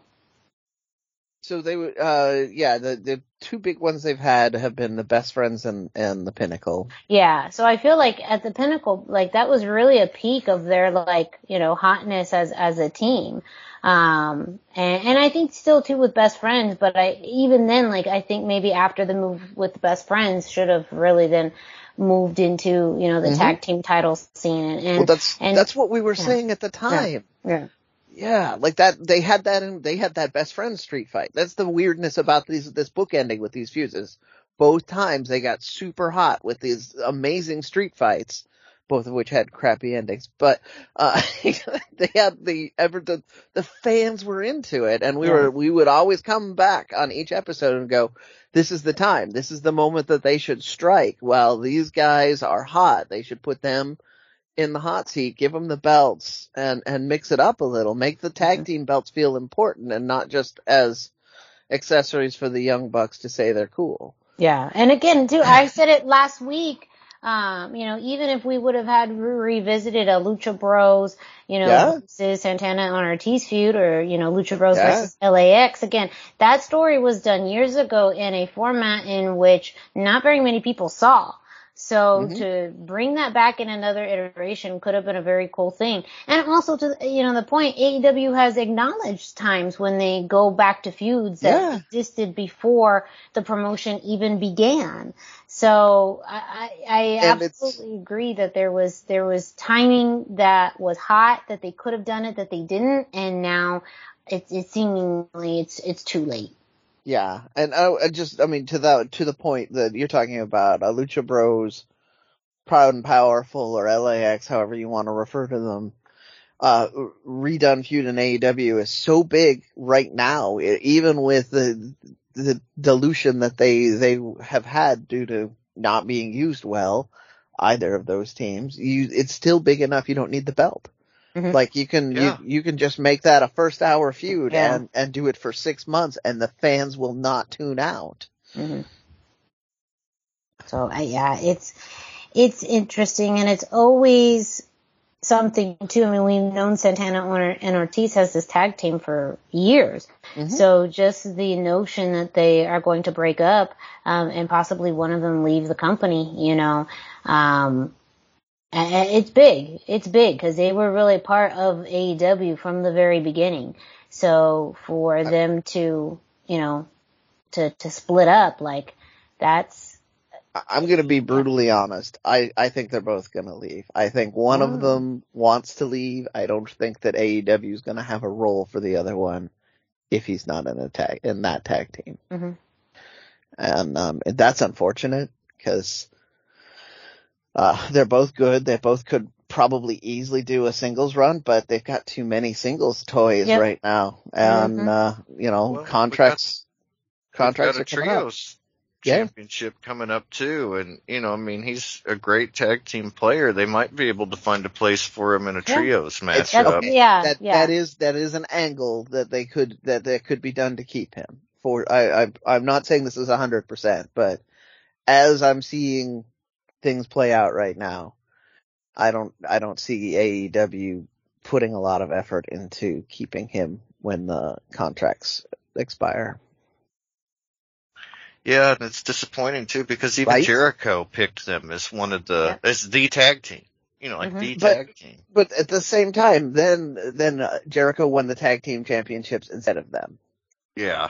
So they would, uh, yeah, the the two big ones they've had have been the best friends and and the pinnacle. Yeah. So I feel like at the Pinnacle, like that was really a peak of their like, you know, hotness as as a team. Um, and, and I think still too with best friends, but I, even then, like, I think maybe after the move with best friends should have really then moved into, you know, the Mhm. tag team title scene and, and well, that's and- that's what we were yeah. saying at the time. yeah. Yeah, like that. They had that in. They had that best friend street fight. That's the weirdness about these this book ending with these fuses. Both times they got super hot with these amazing street fights, both of which had crappy endings. But uh they had the ever the the fans were into it, and we Yeah. were we would always come back on each episode and go, "This is the time. This is the moment that they should strike. Well, these guys are hot. They should put them." in the hot seat, give them the belts and, and mix it up a little. Make the tag team belts feel important and not just as accessories for the young bucks to say they're cool. Yeah. And again, too, I said it last week. Um, you know, even if we would have had revisited a Lucha Bros, you know, Yeah. versus Santana on Ortiz feud or, you know, Lucha Bros Yeah. versus LAX again, that story was done years ago in a format in which not very many people saw. So Mhm. to bring that back in another iteration could have been a very cool thing. And also to, you know, the point, AEW has acknowledged times when they go back to feuds that Yeah. existed before the promotion even began. So I, I, I absolutely agree that there was, there was timing that was hot, that they could have done it, that they didn't, and now it's, it's seemingly, it's, it's too late. Yeah. And I, I just, I mean, to the, to the point that you're talking about, uh, Lucha Bros, Proud and Powerful or LAX, however you want to refer to them, uh, redone feud in AEW is so big right now, even with the, the dilution that they, they have had due to not being used well, either of those teams, you, it's still big enough you don't need the belt. Mhm. Like you can, Yeah. you, you can just make that a first hour feud Yeah. and, and do it for six months and the fans will not tune out. hmm So I yeah, it's it's interesting and it's always something too. I mean, we've known Santana Or- and Ortiz has this tag team for years. Mhm. So just the notion that they are going to break up um, and possibly one of them leave the company, you know, um, a- a- it's big. It's big because they were really part of AEW from the very beginning. So for them to, you know, to to split up like that's I'm gonna be brutally honest. I, I think they're both gonna leave. I think one of them wants to leave. I don't think that AEW is gonna have a role for the other one if he's not in a tag, in that tag team. Mhm. And, um, and that's unfortunate because, uh, they're both good. They both could probably easily do a singles run, but they've got too many singles toys Yep. right now. And, Mhm. uh, you know, Well, contracts, We've contracts got are a coming up. trios Yeah. championship coming up too, and you know, I mean, he's a great tag team player. They might be able to find a place for him in a Yeah. trios It's- that's matchup. okay. yeah that yeah that is that is an angle that they could that that could be done to keep him. For I, I I'm not saying this is a hundred percent, but as I'm seeing things play out right now, I don't I don't see AEW putting a lot of effort into keeping him when the contracts expire. Yeah, and it's disappointing too because even Right? Jericho picked them as one of the as the tag team. You know, like Mhm. the But- tag team. But at the same time, then then uh, Jericho won the tag team championships instead of them. Yeah.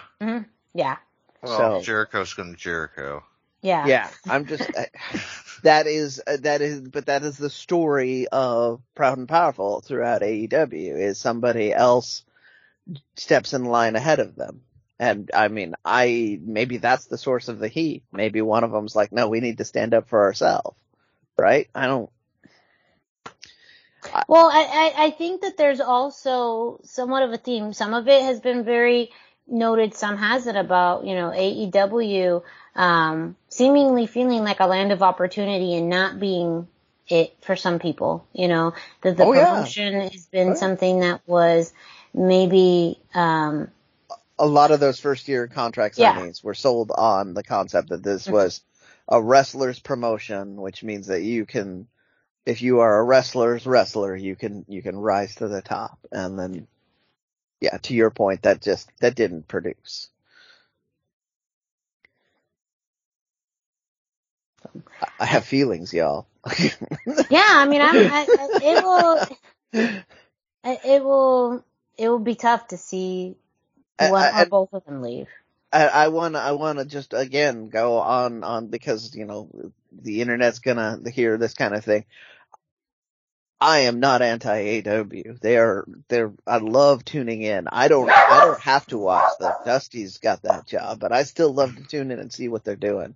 yeah Well, So- Jericho's going to Jericho. yeah Yeah, I'm just I, that is uh, that is but that is the story of Proud and Powerful throughout AEW is somebody else steps in line ahead of them And I mean, I, maybe that's the source of the heat. Maybe one of them's like, no, we need to stand up for ourselves. Right? I don't, Well, I, I, I think that there's also somewhat of a theme. Some of it has been very noted, some hasn't about, you know, AEW, um, seemingly feeling like a land of opportunity and not being it for some people, you know, that the Oh, yeah. promotion has been something that was maybe, um, a lot of those first year contract Yeah. signings were sold on the concept that this Mhm. was a wrestler's promotion, which means that you can, if you are a wrestler's wrestler, you can, you can rise to the top. And then, yeah, to your point, that just, that didn't produce. I- have feelings, y'all. yeah, I mean, I'm, I, it will, it will, it will be tough to see I- one I- or both of them leave. I, I wanna, I wanna just again go on, on because, you know, the internet's gonna hear this kind of thing. I am not anti-AW. They are, they're, I love tuning in. I don't, I don't have to watch them. Dusty's got that job, but I still love to tune in and see what they're doing.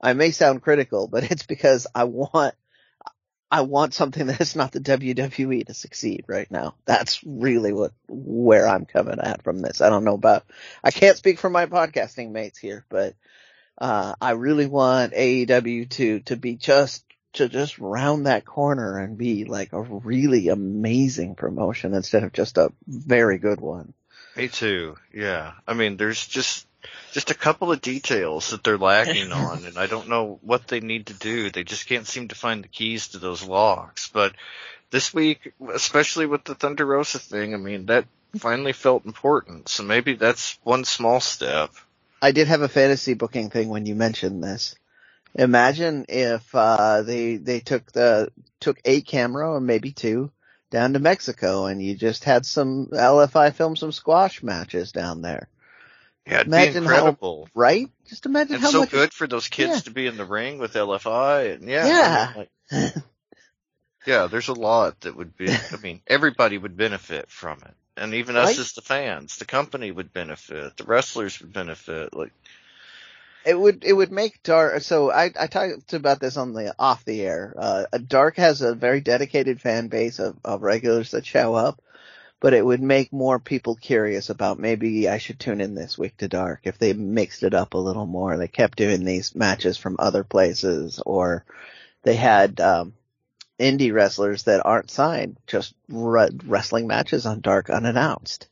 I may sound critical, but it's because I want, I want something that's not the WWE to succeed right now. That's really what, where I'm coming at from this. I don't know about, I can't speak for my podcasting mates here, but, uh, I really want AEW to, to be just, to just round that corner and be like a really amazing promotion instead of just a very good one. Me too. Yeah. I mean, there's just just a couple of details that they're lacking on, and I don't know what they need to do. They just can't seem to find the keys to those locks. But this week, especially with the Thunder Rosa thing, I mean, that finally felt important. So maybe that's one small step. I did have a fantasy booking thing when you mentioned this. Imagine if uh they they took the took a camera or maybe two down to Mexico and you just had some LFI film some squash matches down there. Yeah, Imagine be how- incredible. Right? Just imagine and how so much good for those kids Yeah. to be in the ring with LFI. And yeah, I Yeah. mean, like, yeah, there's a lot that would be. I mean, everybody would benefit from it, and even us as the fans, the company would benefit, the wrestlers would benefit. Like, It would it would make Dark. So I I talked about this on the off the air. Uh, Dark has a very dedicated fan base of of regulars that show up, but it would make more people curious about maybe I should tune in this week to Dark if they mixed it up a little more. They kept doing these matches from other places, or they had um, indie wrestlers that aren't signed just re- wrestling matches on Dark unannounced.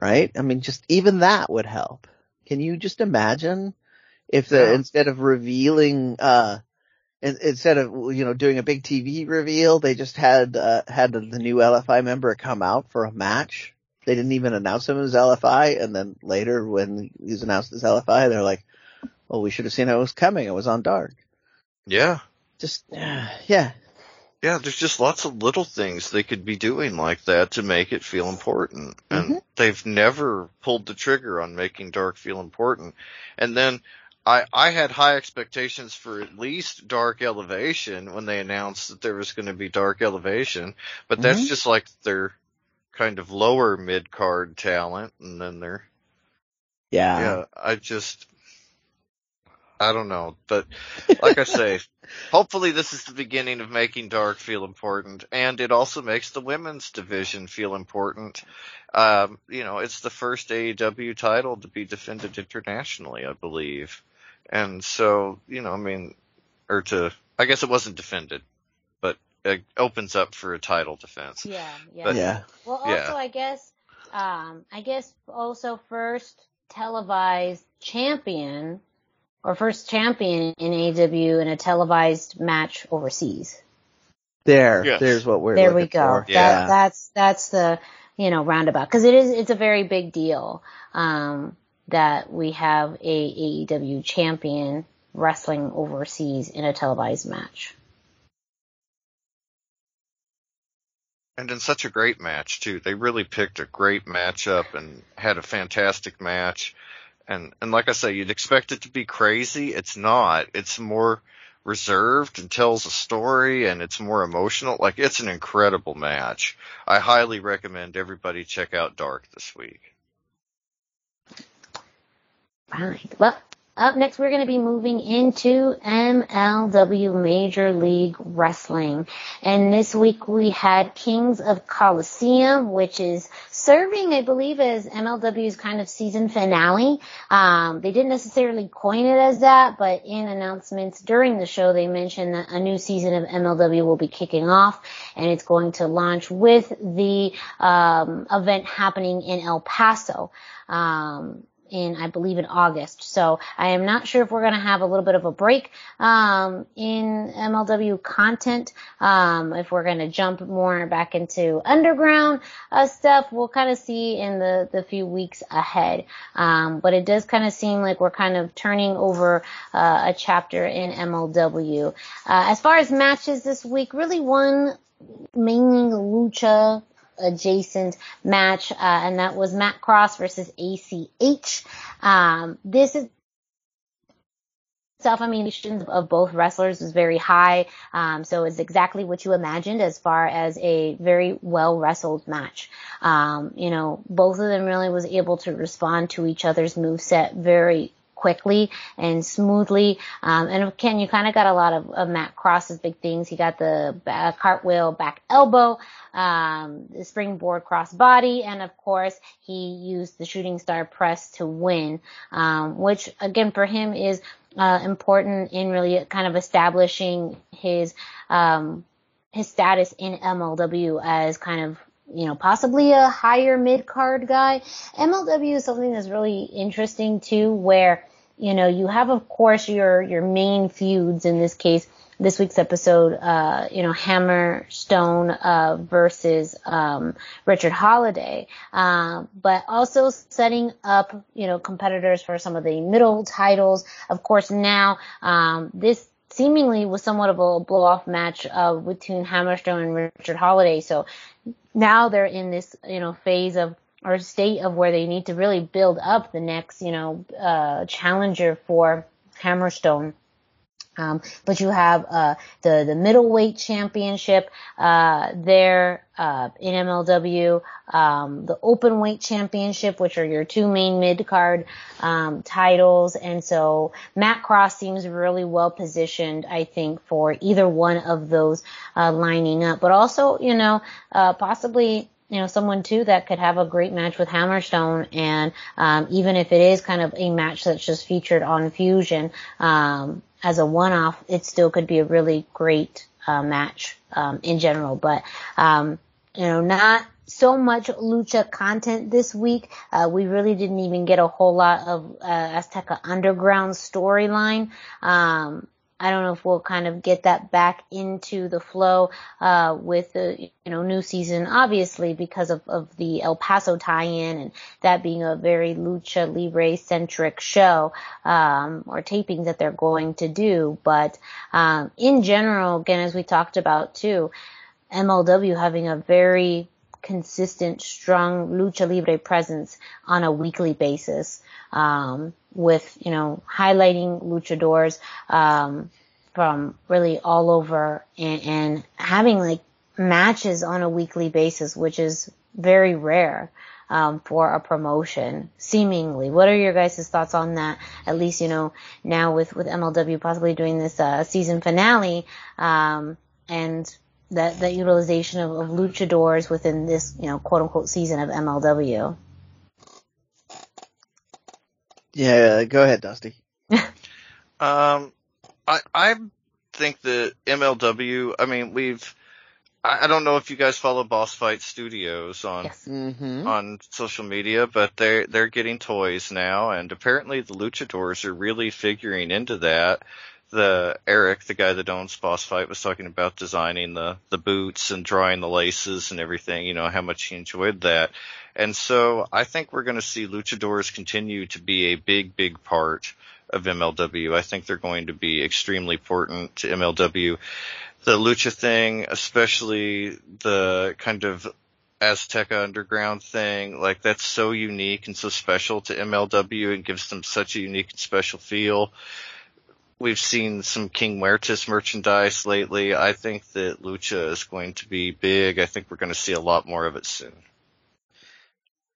Right? I mean, just even that would help. Can you just imagine if the Yeah. instead of revealing uh in, instead of you know doing a big TV reveal, they just had uh, had the, the new LFI member come out for a match. They didn't even announce him as LFI, and then later when he's announced as LFI, they're like, "Well, we should have seen it was coming. It was on Dark." yeah, Just yeah, yeah, there's just lots of little things they could be doing like that to make it feel important, and Mhm. they've never pulled the trigger on making Dark feel important. And then. I, I had high expectations for at least Dark Elevation when they announced that there was going to be Dark Elevation, but that's Mhm. just like their kind of lower mid card talent, and then they're yeah, yeah, I just, I don't know, but like I say, hopefully this is the beginning of making Dark feel important, and it also makes the women's division feel important. Um, you know, it's the first AEW title to be defended internationally, I believe, and so you know, I mean, or to, I guess it wasn't defended, but it opens up for a title defense. Yeah, yeah. But- yeah. Well, also, Yeah. I guess, um, I guess also first televised champion or first champion in AW in a televised match overseas. There, Yes. there's what we're. there we go. for. Yeah. That, that's that's the you know roundabout because it is it's a very big deal um, that we have a AEW champion wrestling overseas in a televised match. And in such a great match too. They really picked a great matchup and had a fantastic match. And and like I say, you'd expect it to be crazy. It's not. It's more reserved and tells a story and it's more emotional. Like it's an incredible match. I highly recommend everybody check out Dark this week. Right. Well, up next, we're going to be moving into MLW Major League Wrestling. And this week we had Kings of Colosseum, which is serving, I believe, as MLW's kind of season finale. Um, they didn't necessarily coin it as that, but in announcements during the show, they mentioned that a new season of MLW will be kicking off, and it's going to launch with the um, event happening in El Paso. Um, in, I believe, in August. So I am not sure if we're going to have a little bit of a break um, in MLW content. Um, if we're going to jump more back into underground uh, stuff, we'll kind of see in the the few weeks ahead. Um, but it does kind of seem like we're kind of turning over uh, a chapter in MLW. Uh, as far as matches this week, really one mainly lucha adjacent match, uh, and that was Matt Cross versus ACH. Um, this is self animation of both wrestlers was very high. Um, so it's exactly what you imagined as far as a very well wrestled match. Um, you know, both of them really was able to respond to each other's move set very quickly and smoothly. Um, and Ken, you kind of got a lot of, of, Matt Cross's big things. He got the back, cartwheel back elbow, um, the springboard cross body, and of course he used the shooting star press to win, um, which again for him is uh, important in really kind of establishing his um, his status in MLW as kind of you know, possibly a higher mid card guy. MLW is something that's really interesting too, where, you know, you have of course your, your main feuds in this case, this week's episode, uh, you know, Hammerstone, uh, versus, um, Richard Holliday. Um, but also setting up, you know, competitors for some of the middle titles. Of course, now, um, this seemingly was somewhat of a blow off match, uh, between Hammerstone and Richard Holliday. So now they're in this, you know, phase of or state of where they need to really build up the next, you know, uh, challenger for Hammerstone. Um, but you have uh, the the middleweight championship uh, there uh, in MLW, um, the open weight championship, which are your two main mid card um, titles, and so Matt Cross seems really well positioned, I think, for either one of those uh, lining up. But also, you know, uh, possibly you know, someone too that could have a great match with Hammerstone, and um, even if it is kind of a match that's just featured on Fusion, um, as a one-off, it still could be a really great uh, match um, in general. But um, you know, not so much lucha content this week. Uh, we really didn't even get a whole lot of uh, Azteca Underground storyline. Um, I don't know if we'll kind of get that back into the flow uh, with the you know new season, obviously because of, of the El Paso tie-in and that being a very lucha libre centric show um, or taping that they're going to do. But um, in general, again, as we talked about too, MLW having a very consistent, strong lucha libre presence on a weekly basis um, with, you know, highlighting luchadors, um, from really all over and, and having like matches on a weekly basis, which is very rare. Um, for a promotion, seemingly. What are your guys' thoughts on that? At least, you know, now with, with MLW possibly doing this, uh, season finale, um, and that, that utilization of, of luchadors within this, you know, quote unquote season of MLW. Yeah, go ahead, Dusty. um, I I think the MLW. I mean, we've. I, I don't know if you guys follow Boss Fight Studios on yes. Mm-hmm. on social media, but they're they're getting toys now, and apparently the luchadors are really figuring into that. The Eric, the guy that owns Boss Fight, was talking about designing the the boots and drawing the laces and everything. You know how much he enjoyed that, and so I think we're going to see luchadors continue to be a big, big part of MLW. I think they're going to be extremely important to MLW. The lucha thing, especially the kind of Azteca Underground thing, like that's so unique and so special to MLW and gives them such a unique and special feel. We've seen some King Muertes merchandise lately. I think that lucha is going to be big. I think we're going to see a lot more of it soon.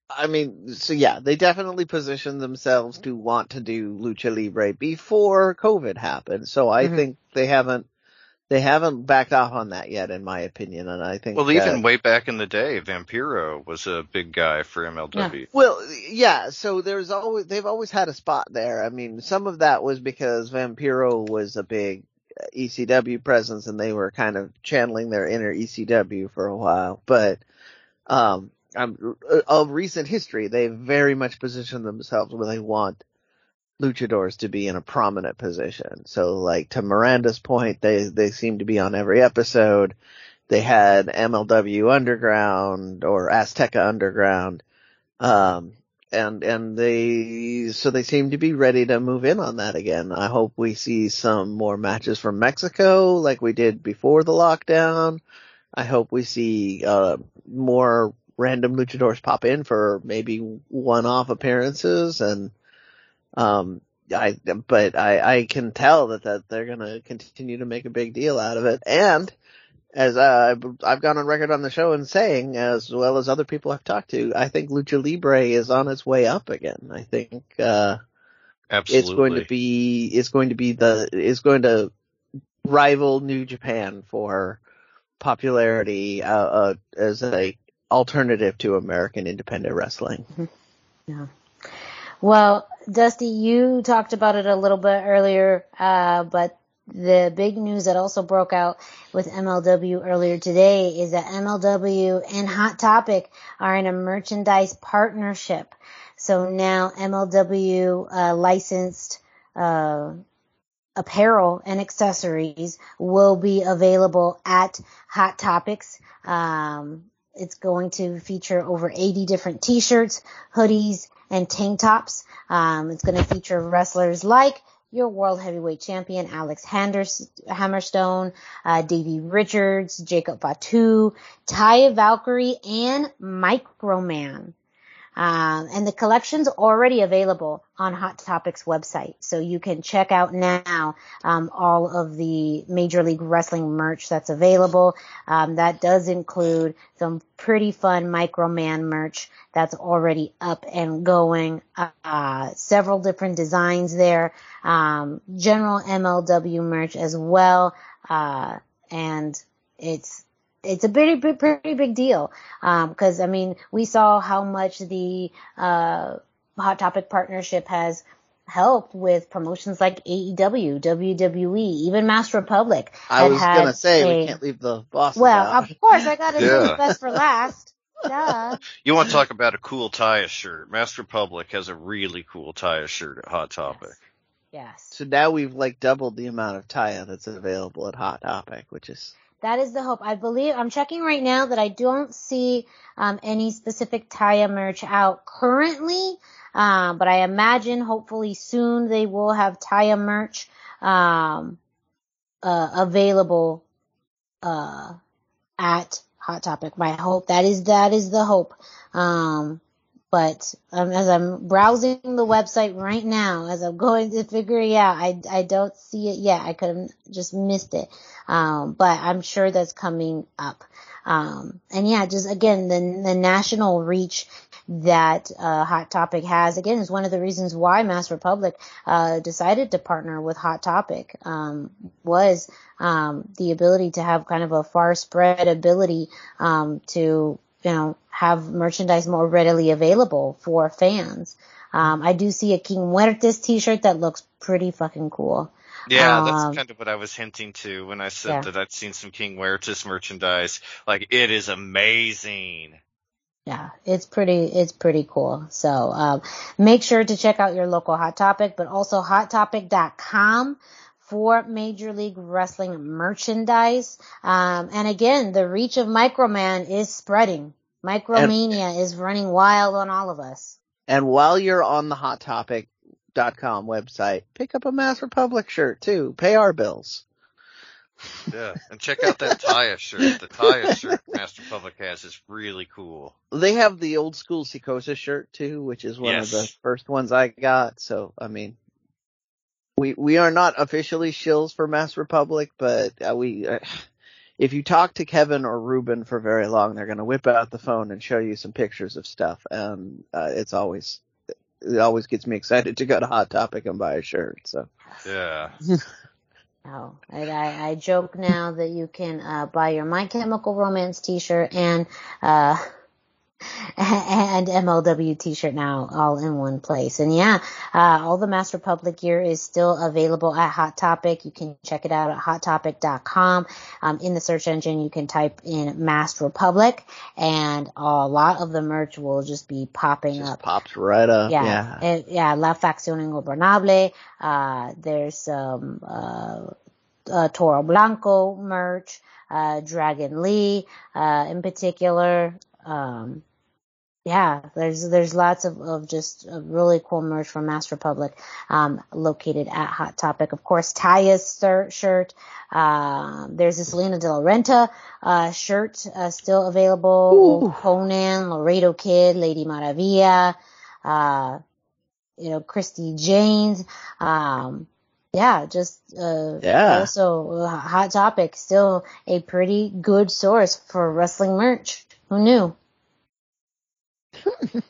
I mean, so yeah, they definitely positioned themselves to want to do lucha libre before COVID happened. So I Mhm. think they haven't they haven't backed off on that yet, in my opinion. And I think Well, that- even way back in the day, Vampiro was a big guy for MLW. Well, yeah. So there's always they've always had a spot there. I mean, some of that was because Vampiro was a big uh, ECW presence, and they were kind of channeling their inner ECW for a while. But um, um, of recent history, they very much positioned themselves where they want luchadors to be in a prominent position. So, like to Miranda's point, they they seem to be on every episode. They had MLW Underground or Azteca Underground. Um, and, and they, so they seem to be ready to move in on that again. I hope we see some more matches from Mexico like we did before the lockdown. I hope we see, uh, more random luchadors pop in for maybe one-off appearances and, um, I, but I, I can tell that, that they're gonna continue to make a big deal out of it. And, as uh, I've gone on record on the show and saying, as well as other people I've talked to, I think Lucha Libre is on its way up again. I think uh, Absolutely. it's going to be it's going to be the is going to rival New Japan for popularity uh, uh, as a alternative to American independent wrestling. Yeah. Well, Dusty, you talked about it a little bit earlier, uh, but the big news that also broke out with MLW earlier today is that MLW and Hot Topic are in a merchandise partnership. So now MLW uh, licensed uh, apparel and accessories will be available at Hot Topics. Um, it's going to feature over 80 different t-shirts, hoodies, and tank tops. Um, it's going to feature wrestlers like your world heavyweight champion Alex Handers- Hammerstone, uh, Davey Richards, Jacob Fatu, Taya Valkyrie, and Microman. Um, and the collection's already available on Hot Topics website, so you can check out now um, all of the Major League Wrestling merch that's available. Um, that does include some pretty fun Microman merch that's already up and going. Uh, several different designs there, um, general MLW merch as well, uh, and it's it's a pretty, pretty, pretty big deal. Um, cause I mean, we saw how much the, uh, Hot Topic partnership has helped with promotions like AEW, WWE, even Masked Republic. I was had gonna say a- we can't leave the bosses Well, out. of course, I gotta do the best for last. Duh. You want to talk about a cool Taya shirt? Masked Republic has a really cool Taya shirt at Hot Topic. Yes. So now we've like doubled the amount of Taya that's available at Hot Topic, which is That is the hope. I believe I'm checking right now that I don't see um, any specific Taya merch out currently, um, but I imagine hopefully soon they will have Taya merch um, uh, available uh, at Hot Topic. My hope that is that is the hope. Um, but um, as I'm browsing the website right now, as I'm going to figure it out, I, I don't see it yet. I could have just missed it. Um, but I'm sure that's coming up. Um, and yeah, just again, the, the national reach that, uh, Hot Topic has, again, is one of the reasons why Masked Republic, uh, decided to partner with Hot Topic, um, was, um, the ability to have kind of a far spread ability, um, to, you know, have merchandise more readily available for fans. Um, I do see a King Muertes t-shirt that looks pretty fucking cool. Yeah, Um, that's kind of what I was hinting to when I said Yeah. that I'd seen some King Muertes merchandise. Like, it is amazing. Yeah, it's pretty, it's pretty cool. So, um, make sure to check out your local Hot Topic, but also hottopic.com for Major League Wrestling merchandise. Um, and again, the reach of Microman is spreading. Micromania is running wild on all of us. And while you're on the hottopic.com website, pick up a Masked Republic shirt too. Pay our bills. Yeah, and check out that Taya shirt. The Taya shirt Masked Republic has is really cool. They have the old school Psicosis shirt too, which is one Yes. of the first ones I got. So, I mean, we, we are not officially shills for Masked Republic, but uh, we, uh, if you talk to Kevin or Ruben for very long, they're going to whip out the phone and show you some pictures of stuff. And uh, it's always it always gets me excited to go to Hot Topic and buy a shirt. So Yeah. Oh, I, I, I joke now that you can uh, buy your My Chemical Romance T-shirt and uh, and MLW T-shirt now all in one place. And yeah, uh, all the Masked Republic gear is still available at Hot Topic. You can check it out at HotTopic.com. Um, in the search engine, you can type in Masked Republic, and a lot of the merch will just be popping just up. pops right up. Yeah, Yeah. eh, yeah, La Facción Ingobernable. Uh, there's some, uh, uh, Toro Blanco merch, uh, Dragon Lee, uh, in particular. Um, yeah, there's, there's lots of, of just really cool merch from Masked Republic, um, located at Hot Topic. Of course, Taya's sir- shirt. Uh, there's this Lena De La Renta, uh, shirt, uh, still available. Old Konnan, Laredo Kid, Lady Maravilla, uh, you know, Christy Janes, um, yeah, just, uh, Yeah. also uh, Hot Topic, still a pretty good source for wrestling merch. Who knew?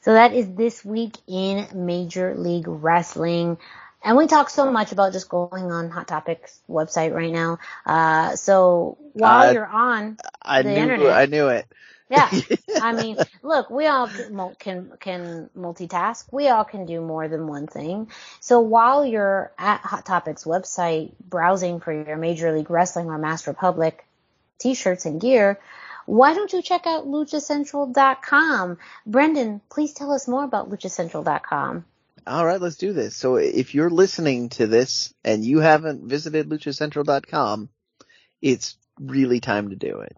so that is this week in Major League Wrestling. And we talk so much about just going on Hot Topic's website right now. Uh, so while Uh, you're on, I the knew internet. I knew it. yeah. I mean, look, we all can can can multitask. We all can do more than one thing. So while you're at Hot Topics website browsing for your Major League Wrestling or Masked Republic t-shirts and gear, why don't you check out luchacentral.com? Brendan, please tell us more about luchacentral.com. All right, let's do this. So if you're listening to this and you haven't visited luchacentral.com, it's really time to do it.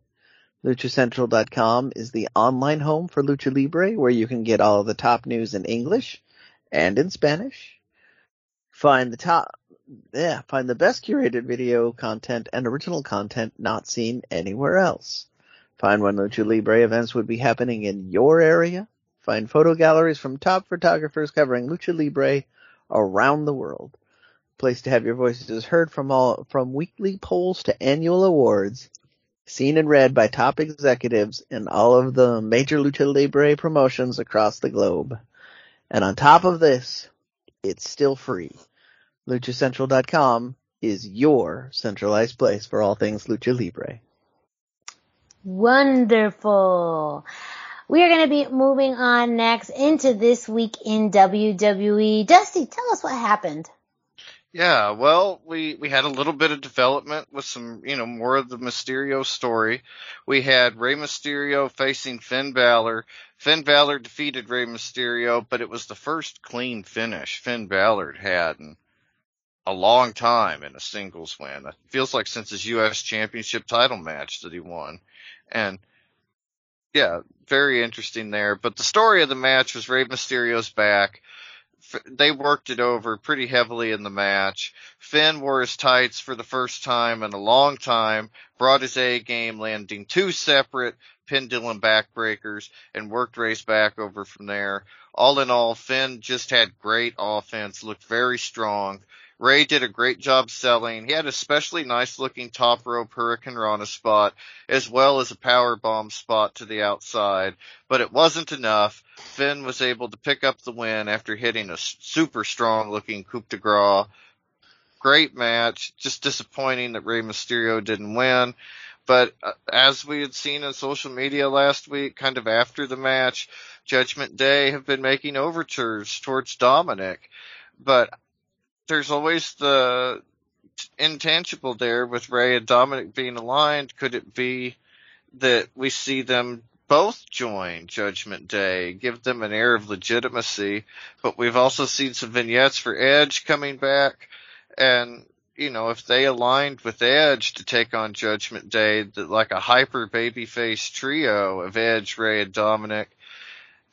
LuchaCentral.com is the online home for Lucha Libre where you can get all the top news in English and in Spanish. Find the top, yeah, find the best curated video content and original content not seen anywhere else. Find when Lucha Libre events would be happening in your area. Find photo galleries from top photographers covering Lucha Libre around the world. Place to have your voices heard from all, from weekly polls to annual awards. Seen and read by top executives in all of the major Lucha Libre promotions across the globe. And on top of this, it's still free. LuchaCentral.com is your centralized place for all things Lucha Libre. Wonderful. We are going to be moving on next into this week in WWE. Dusty, tell us what happened. Yeah, well, we, we had a little bit of development with some, you know, more of the Mysterio story. We had Rey Mysterio facing Finn Balor. Finn Balor defeated Rey Mysterio, but it was the first clean finish Finn Balor had in a long time in a singles win. It feels like since his U.S. Championship title match that he won. And yeah, very interesting there. But the story of the match was Rey Mysterio's back. They worked it over pretty heavily in the match. Finn wore his tights for the first time in a long time, brought his A game, landing two separate pendulum backbreakers, and worked Rey's back over from there. All in all, Finn just had great offense, looked very strong. Rey did a great job selling. He had a especially nice looking top rope hurricanrana spot, as well as a power bomb spot to the outside, but it wasn't enough. Finn was able to pick up the win after hitting a super strong looking coup de grace. Great match. Just disappointing that Rey Mysterio didn't win. But uh, as we had seen on social media last week, kind of after the match, Judgment Day have been making overtures towards Dominic. But there's always the intangible there with Rey and Dominic being aligned. Could it be that we see them both join Judgment Day, give them an air of legitimacy? But we've also seen some vignettes for Edge coming back, and you know, if they aligned with Edge to take on Judgment Day, like a hyper babyface trio of Edge, Rey, and Dominic,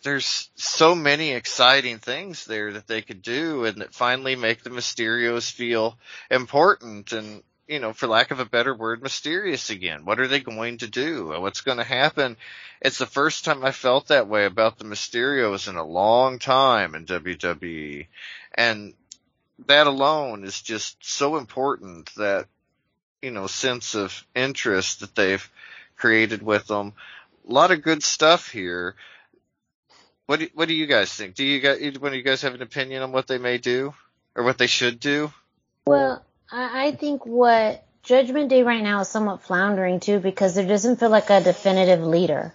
there's so many exciting things there that they could do and that finally make the Mysterios feel important and, you know, for lack of a better word, mysterious again. What are they going to do? What's going to happen? It's the first time I felt that way about the Mysterios in a long time in WWE. And that alone is just so important that you know, sense of interest that they've created with them. A lot of good stuff here. What do, what do you guys think? Do you guys, one of you guys have an opinion on what they may do or what they should do? Well, I, I think what Judgment Day right now is somewhat floundering too because there doesn't feel like a definitive leader.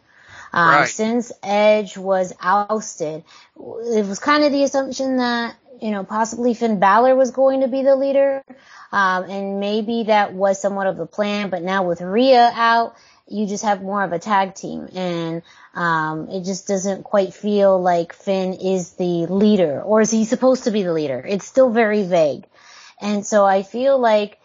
Um, Right. Since Edge was ousted, it was kind of the assumption that you know possibly Finn Balor was going to be the leader, um, and maybe that was somewhat of the plan. But now with Rhea out, you just have more of a tag team, and um, it just doesn't quite feel like Finn is the leader, or is he supposed to be the leader? It's still very vague. And so I feel like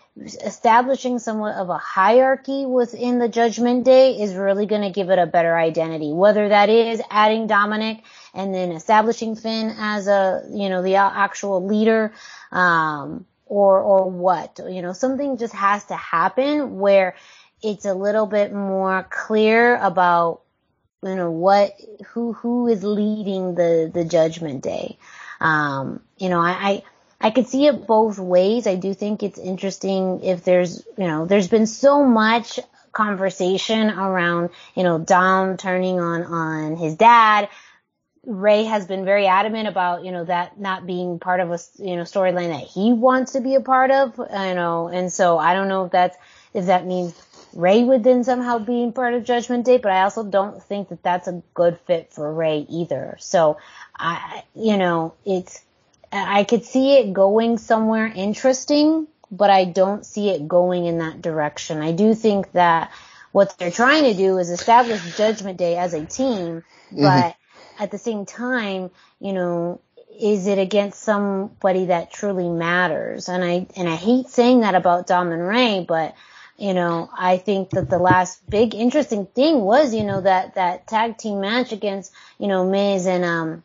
establishing somewhat of a hierarchy within the Judgment Day is really going to give it a better identity. Whether that is adding Dominic and then establishing Finn as a, you know, the actual leader, um, or, or what, you know, something just has to happen where it's a little bit more clear about, you know, what, who, who is leading the, the Judgment Day. Um, you know, I, I, I could see it both ways. I do think it's interesting if there's, you know, there's been so much conversation around, you know, Dom turning on, on his dad. Rey has been very adamant about, you know, that not being part of a, you know, storyline that he wants to be a part of, you know, and so I don't know if that's, if that means Rey would then somehow be part of Judgment Day, but I also don't think that that's a good fit for Rey either. So I, you know, it's, I could see it going somewhere interesting, but I don't see it going in that direction. I do think that what they're trying to do is establish Judgment Day as a team, mm-hmm. but at the same time, you know, is it against somebody that truly matters? And I, and I hate saying that about Dom and Rey, but you know, I think that the last big interesting thing was, you know, that, that tag team match against, you know, Miz and, um,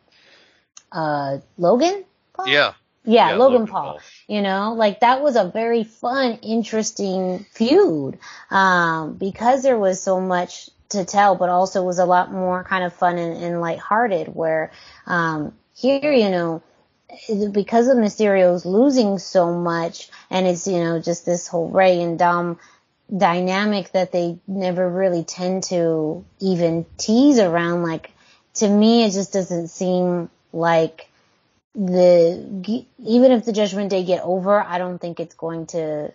uh, Logan? Paul? Yeah. Yeah, Yeah, Logan, Logan Paul. Paul. You know, like that was a very fun, interesting feud. Um, because there was so much to tell, but also was a lot more kind of fun and, and lighthearted where, um, here, you know, because of Mysterio's losing so much and it's, you know, just this whole Rey and Dom dynamic that they never really tend to even tease around. Like, to me, it just doesn't seem like the, even if the Judgment Day get over, I don't think it's going to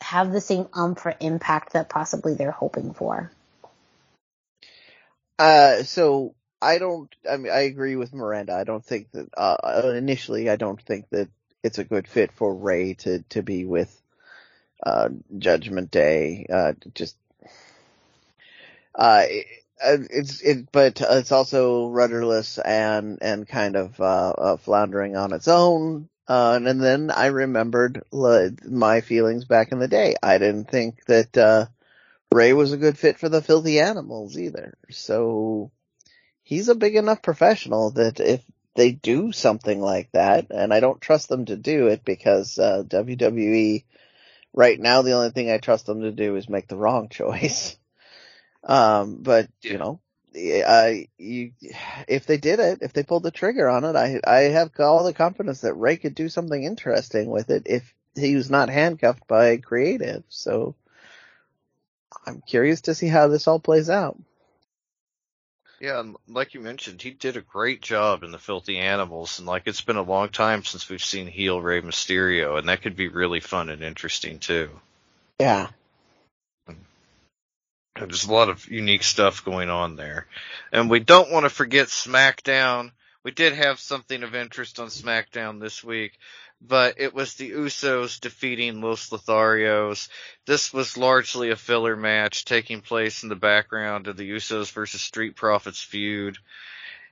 have the same umph or impact that possibly they're hoping for. Uh, so I don't. I mean, I agree with Miranda. I don't think that uh, initially. I don't think that it's a good fit for Rey to to be with uh, Judgment Day. Uh, just uh, it, it's it, but it's also rudderless and and kind of uh, uh floundering on its own. Uh, and then I remembered my feelings back in the day. I didn't think that uh, Rey was a good fit for the filthy animals either. So he's a big enough professional that if they do something like that, and I don't trust them to do it because uh, WWE right now the only thing I trust them to do is make the wrong choice. Um, but you know, I you if they did it, if they pulled the trigger on it, I I have all the confidence that Rey could do something interesting with it if he was not handcuffed by creative. So I'm curious to see how this all plays out. Yeah, and like you mentioned, he did a great job in the Filthy Animals, and like it's been a long time since we've seen heel Rey Mysterio, and that could be really fun and interesting too. Yeah. And There's a lot of unique stuff going on there, and we don't want to forget SmackDown. We did have something of interest on SmackDown this week, but it was the Usos defeating Los Lotharios. This was largely a filler match taking place in the background of the Usos versus Street Profits feud.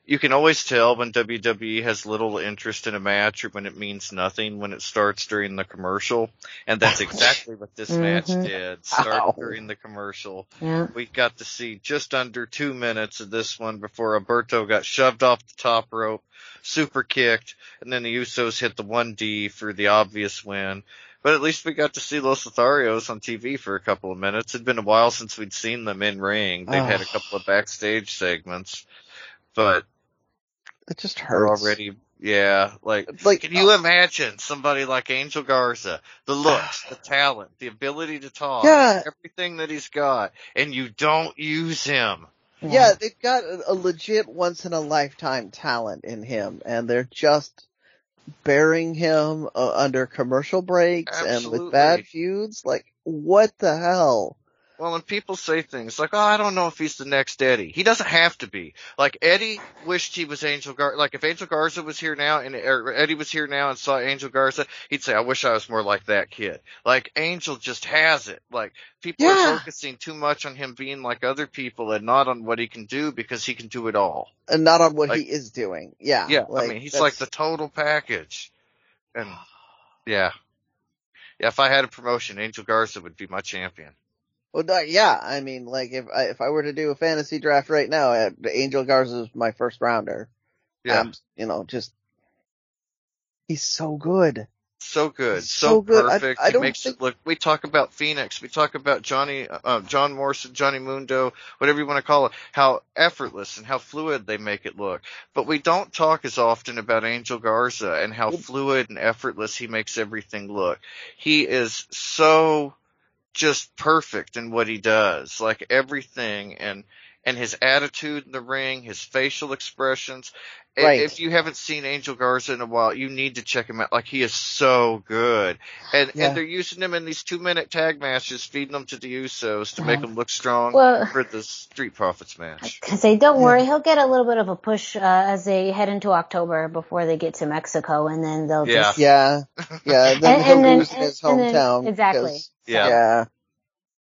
You can always tell when WWE has little interest in a match or when it means nothing when it starts during the commercial. And that's exactly what this match Mhm. did. Start Ow. during the commercial. Yeah. We got to see just under two minutes of this one before Alberto got shoved off the top rope, super kicked, and then the Usos hit the 1D for the obvious win. But at least we got to see Los Lotharios on TV for a couple of minutes. It'd been a while since we'd seen them in ring. They've had a couple of backstage segments, but It just they're hurts. already Yeah, like, Like, can you uh, imagine somebody like Angel Garza, the looks, the talent, the ability to talk, Yeah. everything that he's got, and you don't use him? Yeah, they've got a, a legit once in a lifetime talent in him, and they're just burying him uh, under commercial breaks and with bad feuds. Like, what the hell? Well, when people say things like, "Oh, I don't know if he's the next Eddie," he doesn't have to be. Like Eddie wished he was Angel Gar. Like if Angel Garza was here now and Eddie was here now and saw Angel Garza, he'd say, "I wish I was more like that kid." Like Angel just has it. Like people Yeah. are focusing too much on him being like other people and not on what he can do because he can do it all. And not on what Like- he is doing. Yeah. Yeah, I mean, he's like the total package. And yeah, yeah. If I had a promotion, Angel Garza would be my champion. Well, yeah, I mean, like if I, if I were to do a fantasy draft right now, uh, Angel Garza is my first rounder. Yeah, Um, you know, just he's so good. so good, so so, good. I- perfect. I he don't makes think- it look. We talk about Fénix. We talk about Johnny, uh, John Morrison, Johnny Mundo, whatever you want to call it. How effortless and how fluid they make it look. But we don't talk as often about Angel Garza and how fluid and effortless he makes everything look. He is so just perfect in what he does. Like everything and and his attitude in the ring, his facial expressions. Right. If you haven't seen Angel Garza in a while, you need to check him out. Like he is so good. And Yeah. and they're using him in these two minute tag matches, feeding them to the Usos to make Yeah. them look strong Well- for the Street Profits match. Because they don't worry, he'll get a little bit of a push uh, as they head into October before they get to Mexico, and then they'll Yeah. just Yeah, yeah. Then And- he'll and then- lose in his and then- hometown. exactly. 'cause- Yeah. yeah.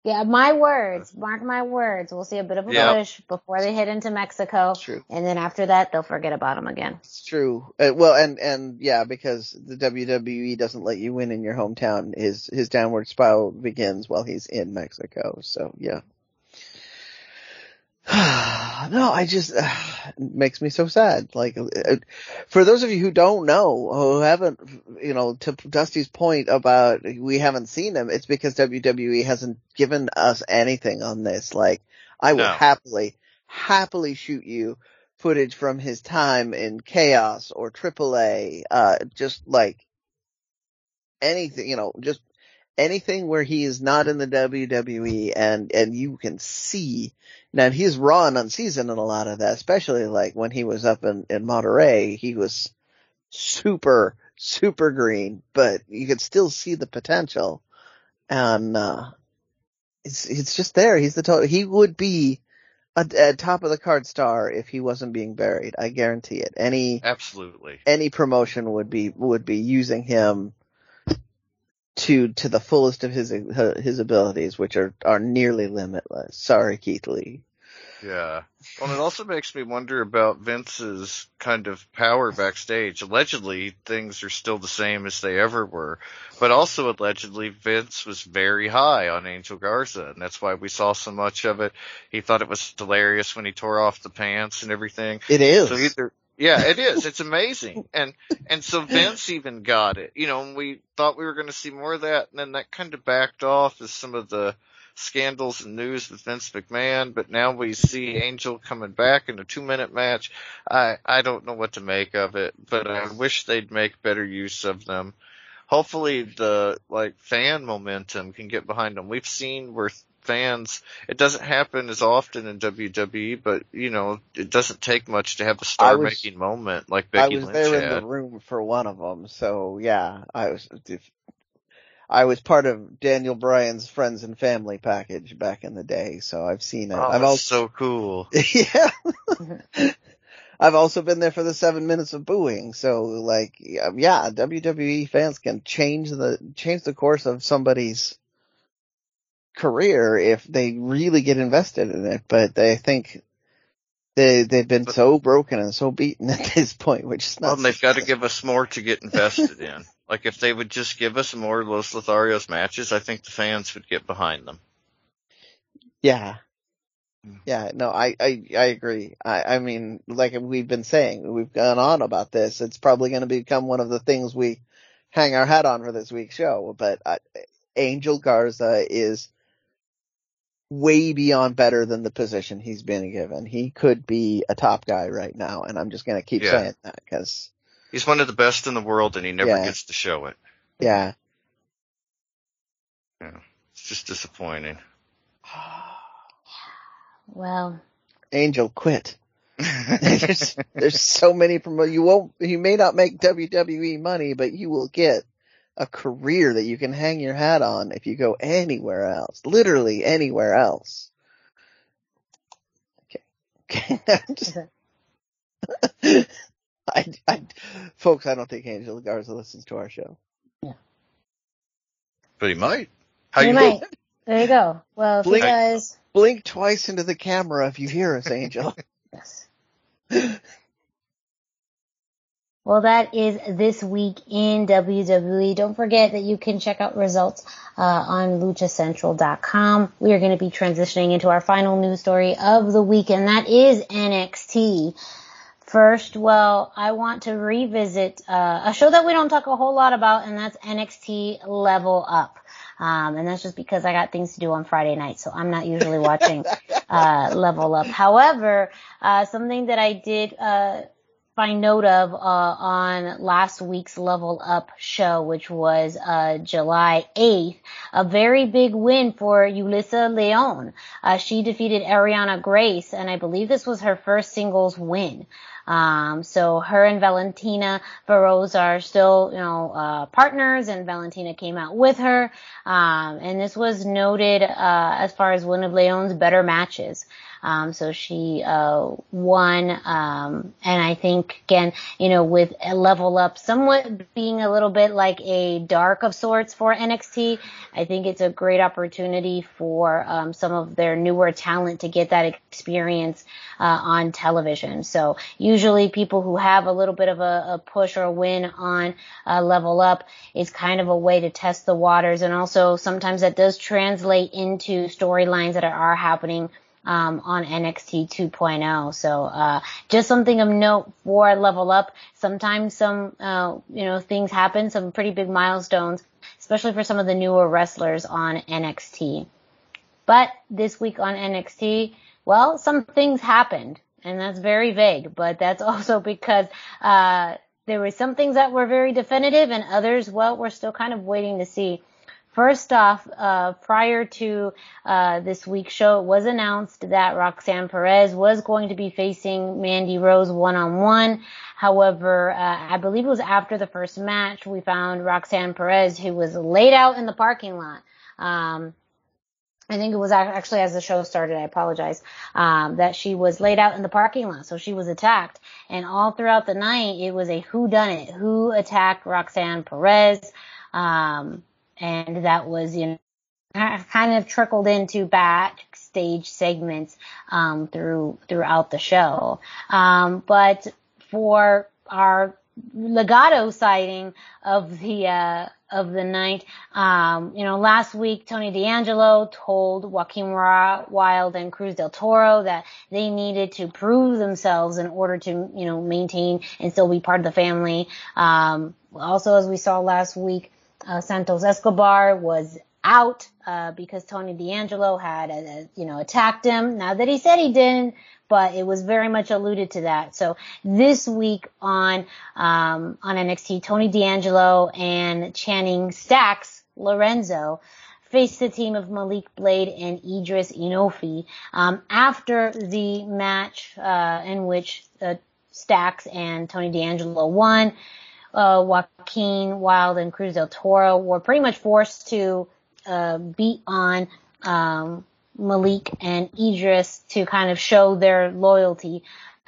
Yeah. My words, mark my words. We'll see a bit of a Yeah. push before they head into Mexico, True. and then after that, they'll forget about him again. It's true. Uh, well, and and yeah, because the WWE doesn't let you win in your hometown. His his downward spiral begins while he's in Mexico. So yeah. no, I just uh, it makes me so sad. Like, uh, for those of you who don't know, who haven't, you know, to Dusty's point about we haven't seen him, it's because WWE hasn't given us anything on this. Like, I will No. happily, happily shoot you footage from his time in Chaos or AAA, uh, just like anything, you know, just anything where he is not in the WWE and, and you can see, now he's raw and unseasoned in a lot of that, especially like when he was up in, in Monterrey, he was super, super green, but you could still see the potential. And, uh, it's, it's just there. He's the total, he would be a, a top of the card star if he wasn't being buried. I guarantee it. Any, Absolutely. any promotion would be would be using him to to the fullest of his uh, his abilities, which are are nearly limitless. Sorry, Keith Lee. Yeah. Well, it also makes me wonder about Vince's kind of power backstage. Allegedly, things are still the same as they ever were, but also allegedly Vince was very high on Angel Garza, and that's why we saw so much of it. He thought it was hilarious when he tore off the pants and everything. It is. So either yeah, it is. It's amazing. And and so Vince even got it. You know, and we thought we were going to see more of that, and then that kind of backed off as some of the scandals and news with Vince McMahon. But now we see Angel coming back in a two minute match. I I don't know what to make of it, but I wish they'd make better use of them. Hopefully the like fan momentum can get behind them. We've seen where fans. It doesn't happen as often in WWE, but you know, it doesn't take much to have a star making moment like Becky Lynch. I was Lynch there in the room for one of them, so yeah, I was. I was part of Daniel Bryan's friends and family package back in the day, so I've seen it. Oh, I've that's also so cool. yeah. I've also been there for the seven minutes of booing. So like, yeah, WWE fans can change the, change the course of somebody's career if they really get invested in it. But they think they, they've been so broken and so beaten at this point, which is not. Well, they've got to give us more to get invested in. Like if they would just give us more Los Lotharios matches, I think the fans would get behind them. Yeah. Mm. Yeah, no, I, I, I agree. I, I mean, like we've been saying, we've gone on about this. It's probably going to become one of the things we hang our hat on for this week's show, but I, Angel Garza is way beyond better than the position he's been given. He could be a top guy right now, and I'm just going to keep Yeah. saying that because He's one of the best in the world, and he never Yeah. gets to show it. Yeah. Yeah, it's just disappointing. Well, Angel quit. there's, there's so many promo. You won't. You may not make WWE money, but you will get a career that you can hang your hat on if you go anywhere else. Literally anywhere else. Okay. Okay. I'm just- I, I, folks, I don't think Angel Garza listens to our show. Yeah. But he might. How you you might. There you go. Well, if he Blink. does, Blink twice into the camera if you hear us, Angel. yes. Well, that is this week in WWE. Don't forget that you can check out results uh, on luchacentral.com. We are going to be transitioning into our final news story of the week, and that is NXT. First, well, I want to revisit uh, a show that we don't talk a whole lot about, and that's NXT Level Up. Um, and that's just because I got things to do on Friday night, so I'm not usually watching uh, Level Up. However, uh, something that I did uh, find note of uh, on last week's Level Up show, which was uh, July 8th, a very big win for Yulisa Leon. Uh, she defeated Ariana Grace, and I believe this was her first singles win. Um, so her and Valentina Feroz are still, you know, uh, partners and Valentina came out with her. Um, and this was noted, uh, as far as one of Leon's better matches. Um, so she, uh, won, um, and I think again, you know, with a level up somewhat being a little bit like a dark of sorts for NXT, I think it's a great opportunity for, um, some of their newer talent to get that experience, uh, on television. So usually people who have a little bit of a, a push or a win on uh, level up is kind of a way to test the waters. And also sometimes that does translate into storylines that are happening um, on NXT 2.0. So uh, just something of note for Level Up. Sometimes some uh, you know things happen, some pretty big milestones, especially for some of the newer wrestlers on NXT. But this week on NXT, well, some things happened, and that's very vague. But that's also because uh, there were some things that were very definitive, and others, well, we're still kind of waiting to see. First off, uh, prior to uh, this week's show, it was announced that Roxanne Perez was going to be facing Mandy Rose one-on-one. However, uh, I believe it was after the first match, we found Roxanne Perez, who was laid out in the parking lot. Um, I think it was actually as the show started. I apologize. Um, that she was laid out in the parking lot, so she was attacked. And all throughout the night, it was a who done it, who attacked Roxanne Perez. Um, and that was, you know, kind of trickled into backstage segments um, through throughout the show. Um, but for our Legado sighting of the uh, of the night, um, you know, last week Tony D'Angelo told Joaquin Wild and Cruz del Toro that they needed to prove themselves in order to, you know, maintain and still be part of the family. Um, also, as we saw last week, uh, Santos Escobar was out uh, because Tony D'Angelo had, uh, you know, attacked him. Now that he said he didn't, but it was very much alluded to that. So this week on um, on NXT, Tony D'Angelo and Channing Stacks Lorenzo faced the team of Malik Blade and Edris Enofé um, after the match uh, in which uh, Stacks and Tony D'Angelo won uh, Joaquin Wild and Cruz del Toro were pretty much forced to uh, beat on um, Malik and Edris to kind of show their loyalty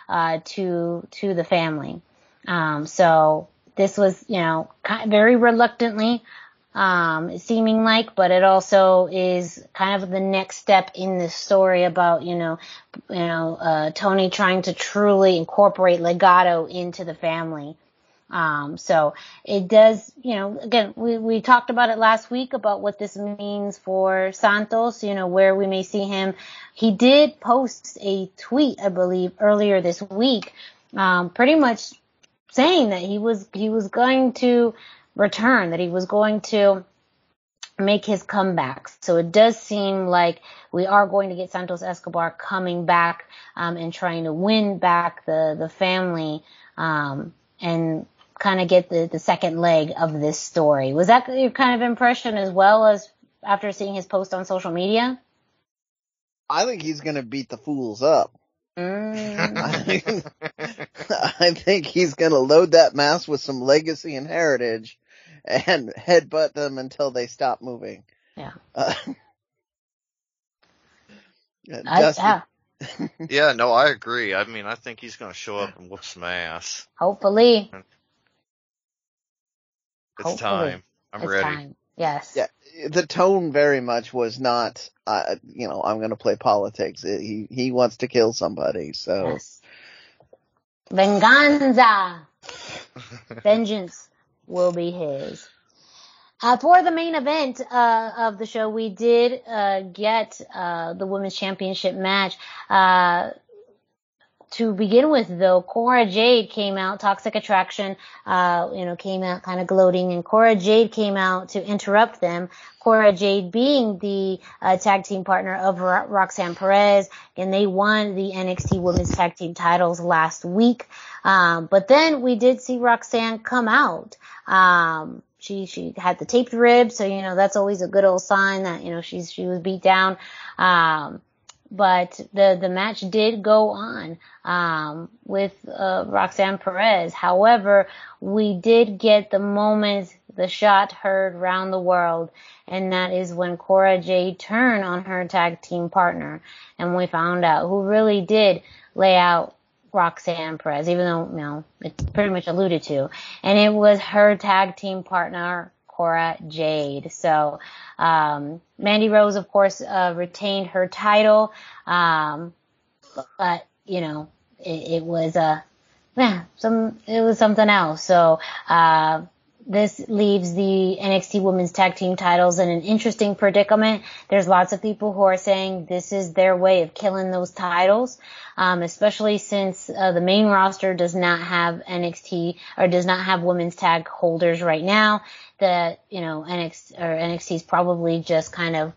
uh, to to the family. Um, so this was, you know, very reluctantly, um, seeming like, but it also is kind of the next step in this story about, you know, you know, uh, Tony trying to truly incorporate Legado into the family. Um, so it does, you know, again, we, we talked about it last week about what this means for Santos, you know, where we may see him. He did post a tweet, I believe, earlier this week, um, pretty much saying that he was, he was going to return, that he was going to make his comeback. So it does seem like we are going to get Santos Escobar coming back, um, and trying to win back the, the family, um, and kind of get the, the second leg of this story. Was that your kind of impression as well as after seeing his post on social media? I think he's gonna beat the fools up. Mm. I think he's gonna load that mass with some legacy and heritage and headbutt them until they stop moving. Yeah. Uh, I, Dusty- yeah. yeah, no, I agree. I mean, I think he's going to show up and whoop some ass. Hopefully. It's Hopefully. time. I'm it's ready. time. Yes. Yeah, the tone very much was not, uh, you know, I'm going to play politics. It- he he wants to kill somebody, so Yes. Venganza. Vengeance will be his. Uh, for the main event uh, of the show, we did uh, get uh, the women's championship match. To begin with, though, Cora Jade came out. Toxic Attraction, uh, you know, came out kind of gloating, and Cora Jade came out to interrupt them. Cora Jade being the uh, tag team partner of Ro- Roxanne Perez, and they won the NXT Women's Tag Team titles last week. Um, but then we did see Roxanne come out. Um, she she had the taped rib, so you know that's always a good old sign that you know she's she was beat down. Um, but the the match did go on um, with uh, Roxanne Perez. However, we did get the moment, the shot heard round the world, and that is when Cora Jade turned on her tag team partner, and we found out who really did lay out Roxanne Perez, even though you know it's pretty much alluded to, and it was her tag team partner Cora Jade. So, um, Mandy Rose, of course, uh, retained her title, um, but you know, it, it was uh, yeah, some it was something else. So, uh, this leaves the NXT Women's Tag Team titles in an interesting predicament. There's lots of people who are saying this is their way of killing those titles, um, especially since uh, the main roster does not have NXT or does not have women's tag holders right now. That you know NXT or NXT is probably just kind of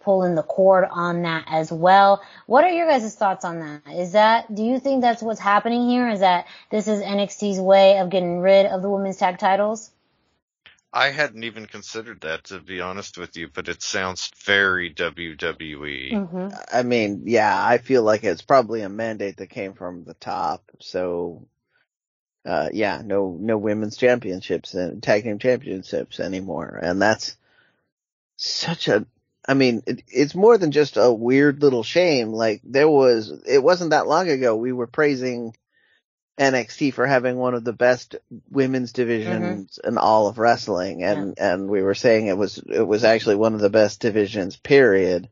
pulling the cord on that as well. What are your guys' thoughts on that? Is that do you think that's what's happening here? Is that this is NXT's way of getting rid of the women's tag titles? I hadn't even considered that, to be honest with you, but it sounds very WWE. Mm-hmm. I mean, yeah, I feel like it's probably a mandate that came from the top. So, uh, yeah, no, no women's championships and tag team championships anymore. And that's such a, I mean, it, it's more than just a weird little shame. Like there was, it wasn't that long ago we were praising NXT for having one of the best women's divisions mm-hmm. in all of wrestling. And, and we were saying it was, it was actually one of the best divisions, period.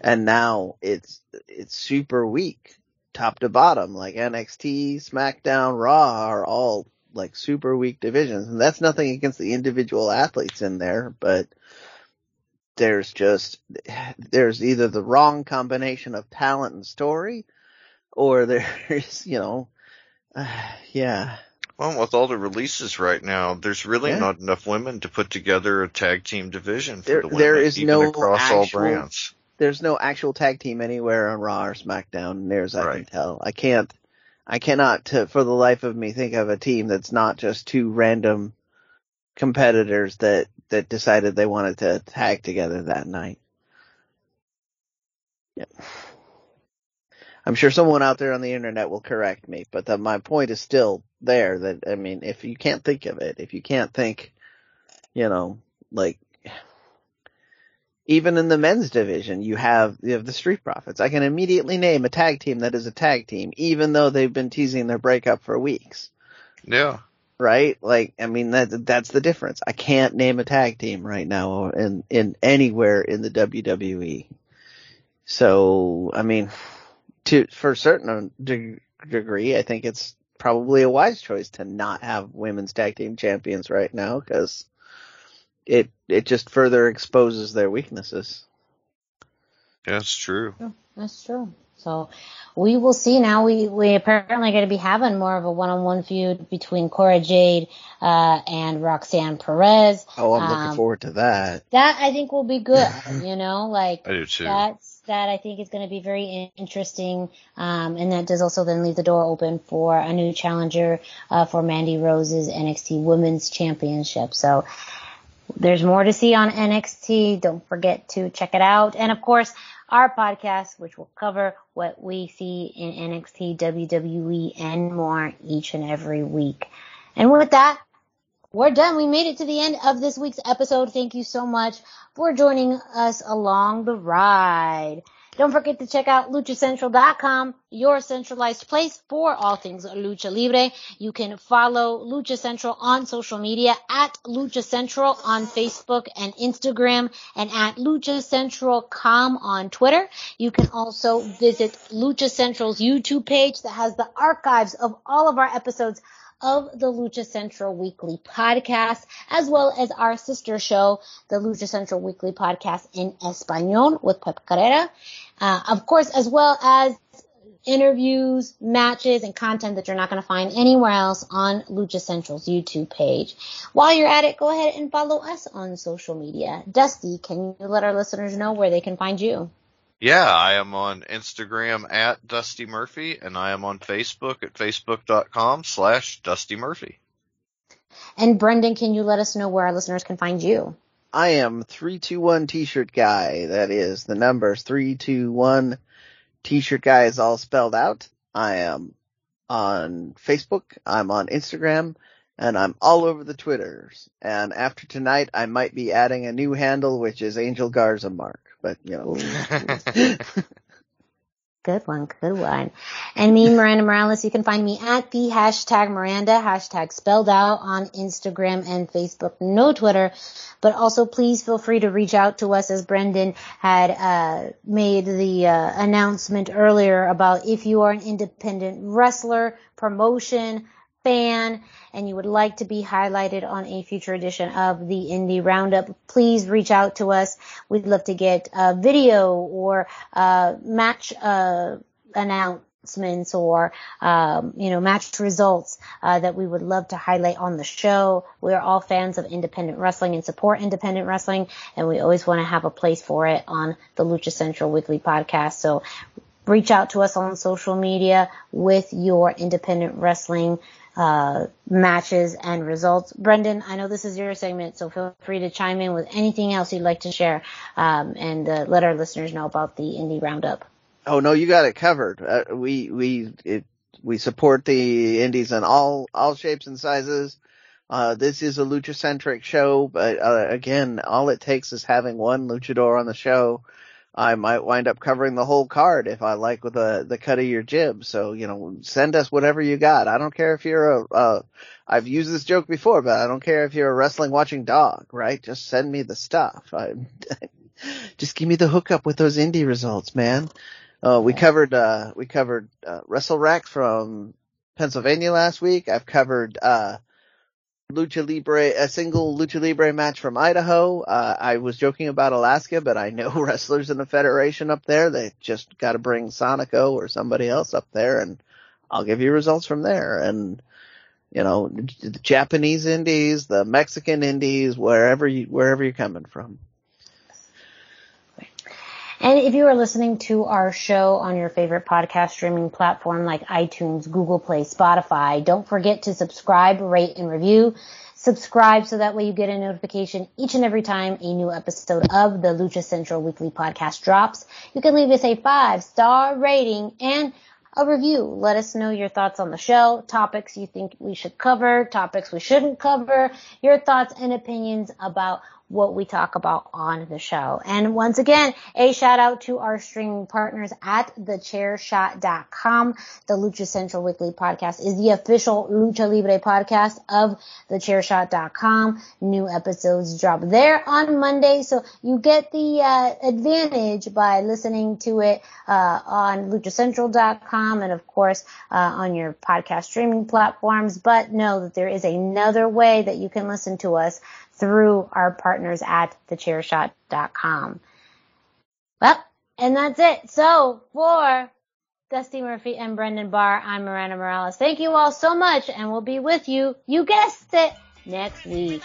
And now it's, it's super weak top to bottom. Like NXT, SmackDown, Raw are all like super weak divisions. And that's nothing against the individual athletes in there, but there's just, there's either the wrong combination of talent and story or there's, you know, uh, yeah. Well, with all the releases right now, there's really Yeah. not enough women to put together a tag team division for There- the women, there is no across all brands. There's no actual tag team anywhere on Raw or SmackDown, near as I can tell. I can't, I cannot, to, for the life of me, think of a team that's not just two random competitors that that decided they wanted to tag together that night. Yep. I'm sure someone out there on the internet will correct me, but the, my point is still there. That I mean, if you can't think of it, if you can't think, you know, like even in the men's division, you have you have the Street Profits. I can immediately name a tag team that is a tag team, even though they've been teasing their breakup for weeks Yeah. right? Like, I mean, that, that's the difference. I can't name a tag team right now in, in anywhere in the WWE. So, I mean, to, for a certain de- degree, I think it's probably a wise choice to not have women's tag team champions right now because it, it just further exposes their weaknesses. That's true. That's true. So we will see now. We we apparently going to be having more of a one-on-one feud between Cora Jade uh, and Roxanne Perez. Oh, I'm looking Um, forward to that. That I think will be good. You know, like I do too. that's that I think is going to be very interesting, um, and that does also then leave the door open for a new challenger uh, for Mandy Rose's NXT Women's Championship. So there's more to see on NXT. Don't forget to check it out, and of course our podcast, which will cover what we see in NXT, WWE, and more each and every week. And with that, we're done. We made it to the end of this week's episode. Thank you so much for joining us along the ride. Don't forget to check out luchacentral.com, your centralized place for all things Lucha Libre. You can follow Lucha Central on social media at Lucha Central on Facebook and Instagram and at Lucha Central.com on Twitter. You can also visit Lucha Central's YouTube page that has the archives of all of our episodes of the Lucha Central Weekly Podcast, as well as our sister show, the Lucha Central Weekly Podcast in Espanol with Pep Carrera. Uh, of course, as well as interviews, matches, and content that you're not going to find anywhere else on Lucha Central's YouTube page. While you're at it, go ahead and follow us on social media. Dusty, can you let our listeners know where they can find you? Yeah, I am on Instagram at Dusty Murphy and I am on Facebook at facebook.com slash Dusty Murphy. And Brendan, can you let us know where our listeners can find you? I am 321 t-shirt guy. That is the numbers 321 t-shirt guy is all spelled out. I am on Facebook. I'm on Instagram and I'm all over the Twitters. And after tonight, I might be adding a new handle, which is Angel Garza Mark but you know. Good one, good one. And me, Miranda Morales, you can find me at the hashtag Miranda, hashtag spelled out on Instagram and Facebook, no Twitter. But also please feel free to reach out to us as Brendan had uh, made the uh, announcement earlier about if you are an independent wrestler, promotion, fan and you would like to be highlighted on a future edition of the Indie Roundup, please reach out to us. We'd love to get a video or uh, match uh, announcements or um, you know match results uh, that we would love to highlight on the show. We're all fans of independent wrestling and support independent wrestling, and we always want to have a place for it on the Lucha Central Weekly Podcast. So reach out to us on social media with your independent wrestling uh, matches and results. Brendan, I know this is your segment, so feel free to chime in with anything else you'd like to share um, and uh, let our listeners know about the indie roundup. Oh no, you got it covered. Uh, we we it, we support the indies in all all shapes and sizes. Uh, this is a lucha centric show, but uh, again, all it takes is having one luchador on the show I might wind up covering the whole card if I like with the the cut of your jib. So you know, send us whatever you got. I don't care if you're a. Uh, I've used this joke before, but I don't care if you're a wrestling watching dog, right? Just send me the stuff. I, just give me the hookup with those indie results, man. Uh, we covered uh, we covered uh, Wrestle Rack from Pennsylvania last week. I've covered uh, lucha libre, a single lucha libre match from Idaho. Uh, I was joking about Alaska, but I know wrestlers in the federation up there. They just got to bring Sonico or somebody else up there, and I'll give you results from there. And you know, the Japanese indies, the Mexican indies, wherever you wherever you're coming from. And if you are listening to our show on your favorite podcast streaming platform like iTunes, Google Play, Spotify, don't forget to subscribe, rate, and review. Subscribe so that way you get a notification each and every time a new episode of the Lucha Central Weekly Podcast drops. You can leave us a five star rating and a review. Let us know your thoughts on the show, topics you think we should cover, topics we shouldn't cover, your thoughts and opinions about what we talk about on the show. And once again, a shout out to our streaming partners at thechairshot.com. The Lucha Central Weekly Podcast is the official Lucha Libre podcast of thechairshot.com. New episodes drop there on Monday. So you get the uh, advantage by listening to it uh, on luchacentral.com and of course uh, on your podcast streaming platforms. But know that there is another way that you can listen to us through our partners at thechairshot.com. Well, and that's it. So for Dusty Murphy and Brendan Barr, I'm Miranda Morales. Thank you all so much and we'll be with you, you guessed it, next week.